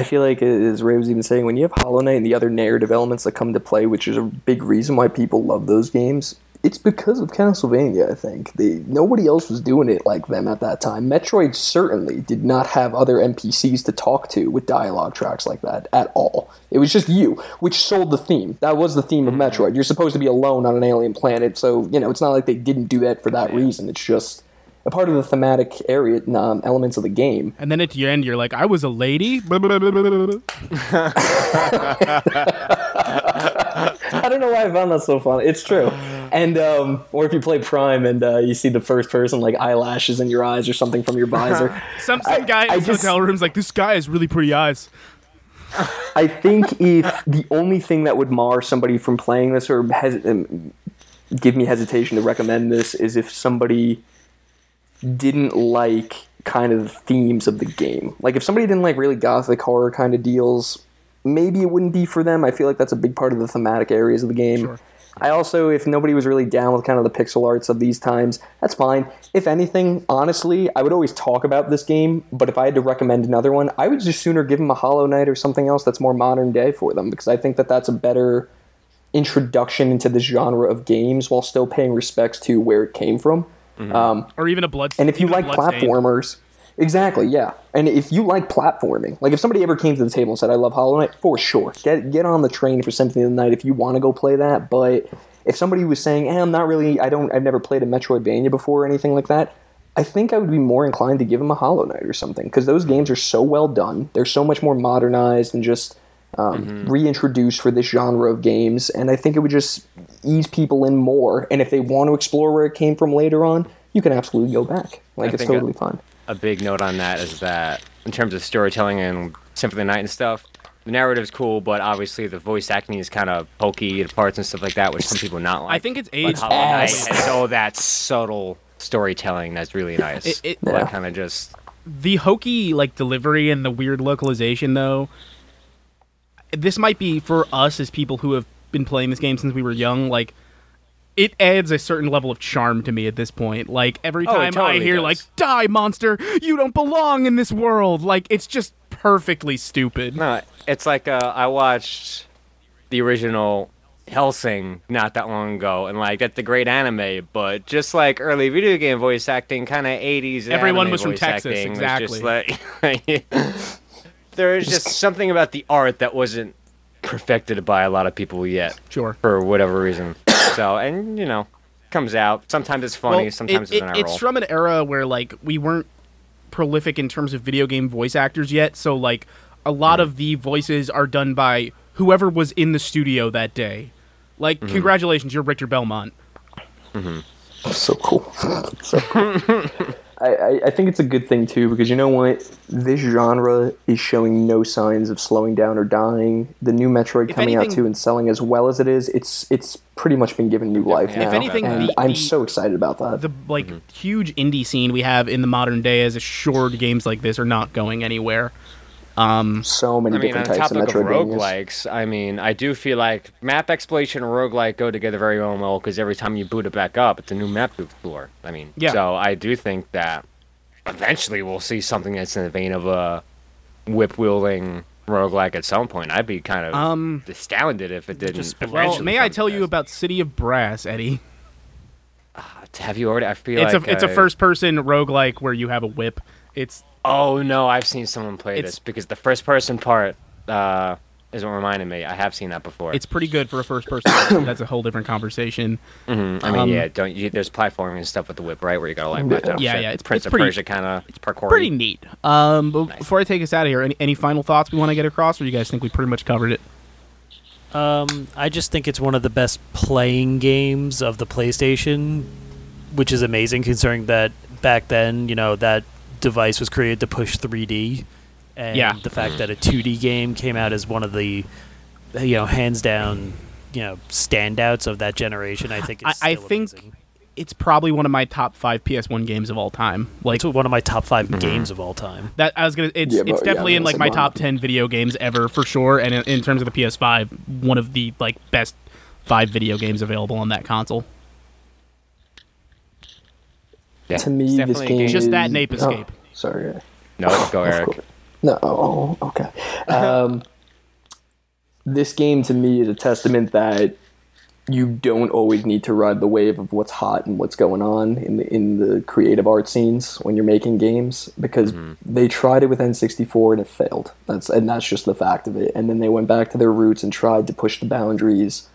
I feel like as Ray was even saying, when you have Hollow Knight and the other narrative elements that come to play, which is a big reason why people love those games, it's because of Castlevania. I think they, nobody else was doing it like them at that time. Metroid certainly did not have other NPCs to talk to with dialogue tracks like that at all. It was just you, which sold the theme. That was the theme of mm-hmm. Metroid. You're supposed to be alone on an alien planet, so you know it's not like they didn't do that for that reason. It's just a part of the thematic area um, elements of the game. and then at the end, you're like, I was a lady. I don't know why I found that so funny. It's true. And um, or if you play Prime and uh, you see the first person like eyelashes in your eyes or something from your visor. Some some I- guy in I his just- hotel room's like, this guy has really pretty eyes. I think if the only thing that would mar somebody from playing this or has um, give me hesitation to recommend this is if somebody didn't like kind of the themes of the game. Like if somebody didn't like really gothic horror kind of deals, maybe it wouldn't be for them. I feel like that's a big part of the thematic areas of the game. Sure. I also, if nobody was really down with kind of the pixel arts of these times, that's fine. If anything, honestly, I would always talk about this game, but if I had to recommend another one, I would just sooner give them a Hollow Knight or something else that's more modern day for them because I think that that's a better introduction into the genre of games while still paying respects to where it came from. Um, or even a blood. and if you like Bloodstained. platformers, exactly, yeah. And if you like platforming, like if somebody ever came to the table and said, "I love Hollow Knight," for sure, get get on the train for Symphony of the Night if you want to go play that. But if somebody was saying, "Hey, I'm not really, I don't, I've never played a Metroidvania before or anything like that," I think I would be more inclined to give them a Hollow Knight or something because those games are so well done. They're so much more modernized and just um, reintroduced for this genre of games, and I think it would just ease people in more. And if they want to explore where it came from later on, you can absolutely go back. Like I it's think, totally fine. a big note on that is that in terms of storytelling and Symphony of the Night and stuff, the narrative's cool, but obviously the voice acting is kind of pokey at parts and stuff like that, which some people not like. I think it's but aged. Hollow Knight has all that subtle storytelling that's really nice. It- it- Yeah. Like kind of just the hokey like delivery and the weird localization though this might be for us as people who have been playing this game since we were young like it adds a certain level of charm to me at this point like every Oh, time i hear does. like die monster you don't belong in this world like it's just perfectly stupid no. It's like uh, I watched the original Hellsing not that long ago, and like that's a great anime, but just like early video game voice acting, kind of 80s. Everyone was from Texas, acting was exactly. like- there is just something about the art that wasn't perfected by a lot of people yet. sure for whatever reason. So, and you know, comes out. Sometimes it's funny, Well, sometimes it- it's an it- it's from an era where like we weren't prolific in terms of video game voice actors yet so like a lot of the voices are done by whoever was in the studio that day like Mm-hmm. congratulations you're richter belmont So cool. so cool. I, I, think it's a good thing too because you know what? This genre is showing no signs of slowing down or dying. The new Metroid If coming out too and selling as well as it is, it's it's pretty much been given new life now. If anything, and the- I'm the- so excited about that. the like huge indie scene we have in the modern day as assured games like this are not going anywhere um so many I mean, different on types of topic of roguelikes, I mean, I do feel like map exploration and roguelike go together very well because every time you boot it back up, it's a new map to explore. I mean, Yeah. so I do think that eventually we'll see something that's in the vein of a whip wielding roguelike at some point. I'd be kind of Um, astounded if it didn't. just- well may i tell you about city of brass eddie Have you already? I feel it's like a it's a I- first person roguelike where you have a whip it's Oh no, I've seen someone play It's- this because the first person part uh, is what reminded me. I have seen that before. it's pretty good for a first person that's a whole different conversation Mhm. I mean, um, yeah, don't you, there's platforming and stuff with the whip, right? Where you gotta like watch out. Yeah, shit. yeah, it's- Prince it's of pretty- Persia kind of. It's parkour. pretty neat um but Nice. before i take us out of here any, any final thoughts we want to get across or you guys think we pretty much covered it Um, I just think it's one of the best playing games of the PlayStation, which is amazing considering that back then, you know, that device was created to push 3D, and Yeah. the fact that a 2D game came out as one of the, you know, hands down, you know, standouts of that generation. I think. Is I- I think- amazing. it's probably one of my top five ps1 games of all time like it's one of my top 5 games of all time. That I was gonna. It's Yeah, it's but- yeah, definitely in like my top ten video games ever for sure. And in, in terms of the PS5, one of the like best five video games available on that console. Yeah, to me, it's this definitely game Just is, that and Ape oh, Escape. sorry. No, go Eric. course. No, oh, okay. Um, this game to me is a testament that you don't always need to ride the wave of what's hot and what's going on in the in the creative art scenes when you're making games because they tried it with N64 and it failed. That's and that's just the fact of it. And then they went back to their roots and tried to push the boundaries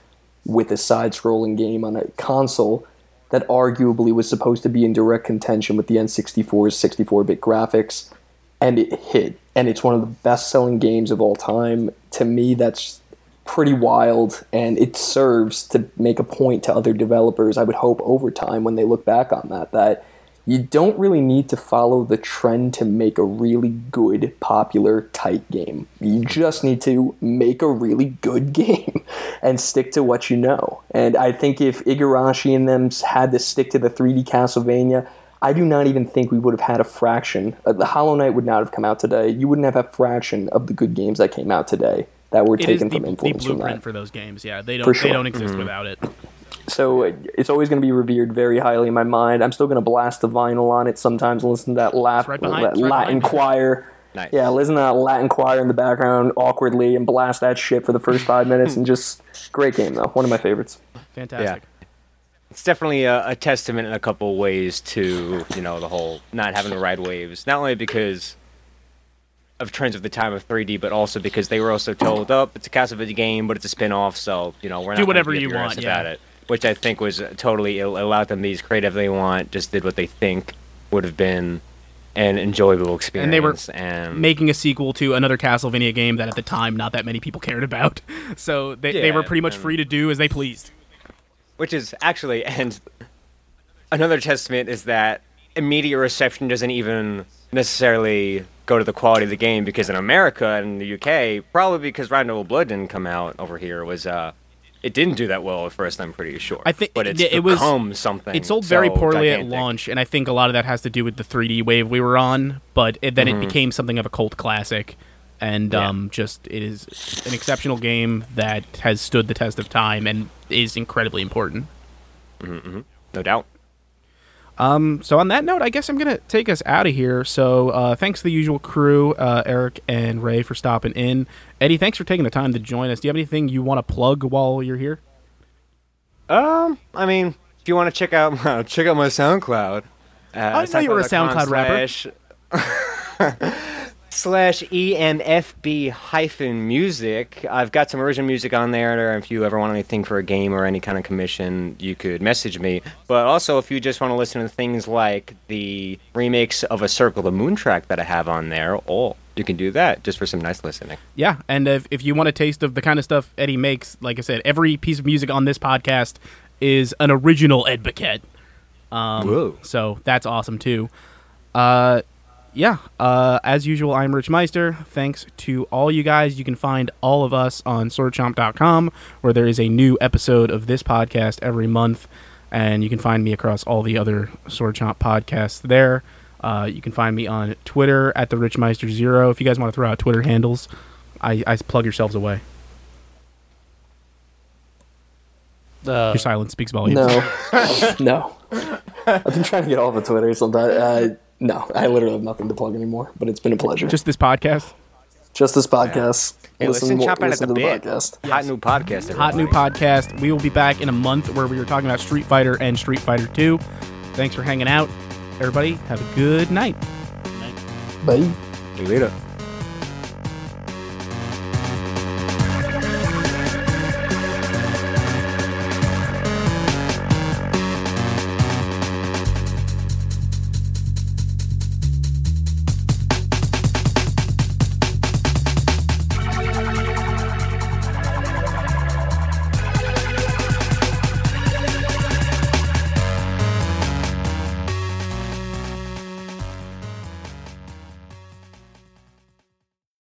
with a side-scrolling game on a console that arguably was supposed to be in direct contention with the N64's 64-bit graphics and it hit. And it's one of the best selling games of all time. To me that's pretty wild and it serves to make a point to other developers i would hope over time when they look back on that that you don't really need to follow the trend to make a really good, popular, tight game. You just need to make a really good game and stick to what you know. And I think if Igarashi and them had to stick to the 3D Castlevania, I do not even think we would have had a fraction. Uh, the Hollow Knight would not have come out today. You wouldn't have a fraction of the good games that came out today that were It is taken the, from the influence from blueprint that. for those games. Yeah, they don't For they don't exist Mm-hmm. without it. So it's always going to be revered very highly in my mind. I'm still going to blast the vinyl on it sometimes. and Listen to that, laugh, right behind- that it's right Latin choir. Nice. Yeah, listen to that Latin choir in the background awkwardly and blast that shit for the first five minutes and just great game though. One of my favorites. Fantastic. Yeah. It's definitely a, a testament in a couple ways to you know the whole not having to ride waves. Not only because of trends of the time of 3D, but also because they were also told, "Oh, it's a Castlevania game, but it's a spin-off, so you know we're not Do gonna whatever you your ass want, about yeah. it." Which I think was totally allowed them to creative they want. Just did what they think would have been an enjoyable experience. And they were and Making a sequel to another Castlevania game that at the time not that many people cared about. So they, they were pretty much free to do as they pleased. Which is actually, and another testament is that immediate reception doesn't even necessarily go to the quality of the game because in America and the UK, probably because Round Blood didn't come out over here, was uh, it didn't do that well at first. I'm pretty sure. I think but it's it- it was- become something. It sold very so poorly at launch, and I think a lot of that has to do with the 3D wave we were on. But it, then it became something of a cult classic, and Mm-hmm. Yeah. um, just it is an exceptional game that has stood the test of time and is incredibly important. no doubt. So on that note, I guess I'm gonna take us out of here. So uh, thanks to the usual crew, uh, Eric and Ray for stopping in. Eddie, thanks for taking the time to join us. Do you have anything you want to plug while you're here? Um, I mean, if you want to check out check out my SoundCloud. Uh, I didn't know you were a SoundCloud rapper. slash- EMFB hyphen music. I've got some original music on there. If you ever want anything for a game or any kind of commission, you could message me. But also, if you just want to listen to things like the remix of a Circle the Moon track that I have on there, oh, you can do that just for some nice listening. Yeah, and if, if you want a taste of the kind of stuff Eddie makes, like I said, every piece of music on this podcast is an original Ed Baquet. Um, Whoa. So that's awesome too. Uh, yeah, uh, as usual, I'm Rich Meister. Thanks to all you guys. You can find all of us on swordchomp.com, where there is a new episode of this podcast every month. And you can find me across all the other Sword Chomp podcasts there. Uh, you can find me on Twitter at the Rich Meister Zero. If you guys want to throw out Twitter handles, I, I plug yourselves away. Uh, Your silence speaks volumes. No, no. I've been trying to get off of Twitter sometimes. No, I literally have nothing to plug anymore. But it's been a pleasure. Just, Just this podcast. Just this podcast. Hey, listen, mo- chopping at listen the to bit. podcast. Hot new podcast. Hot new podcast. We will be back in a month where we are talking about Street Fighter and Street Fighter 2. Thanks for hanging out. Everybody, have a good night. Bye. See you later.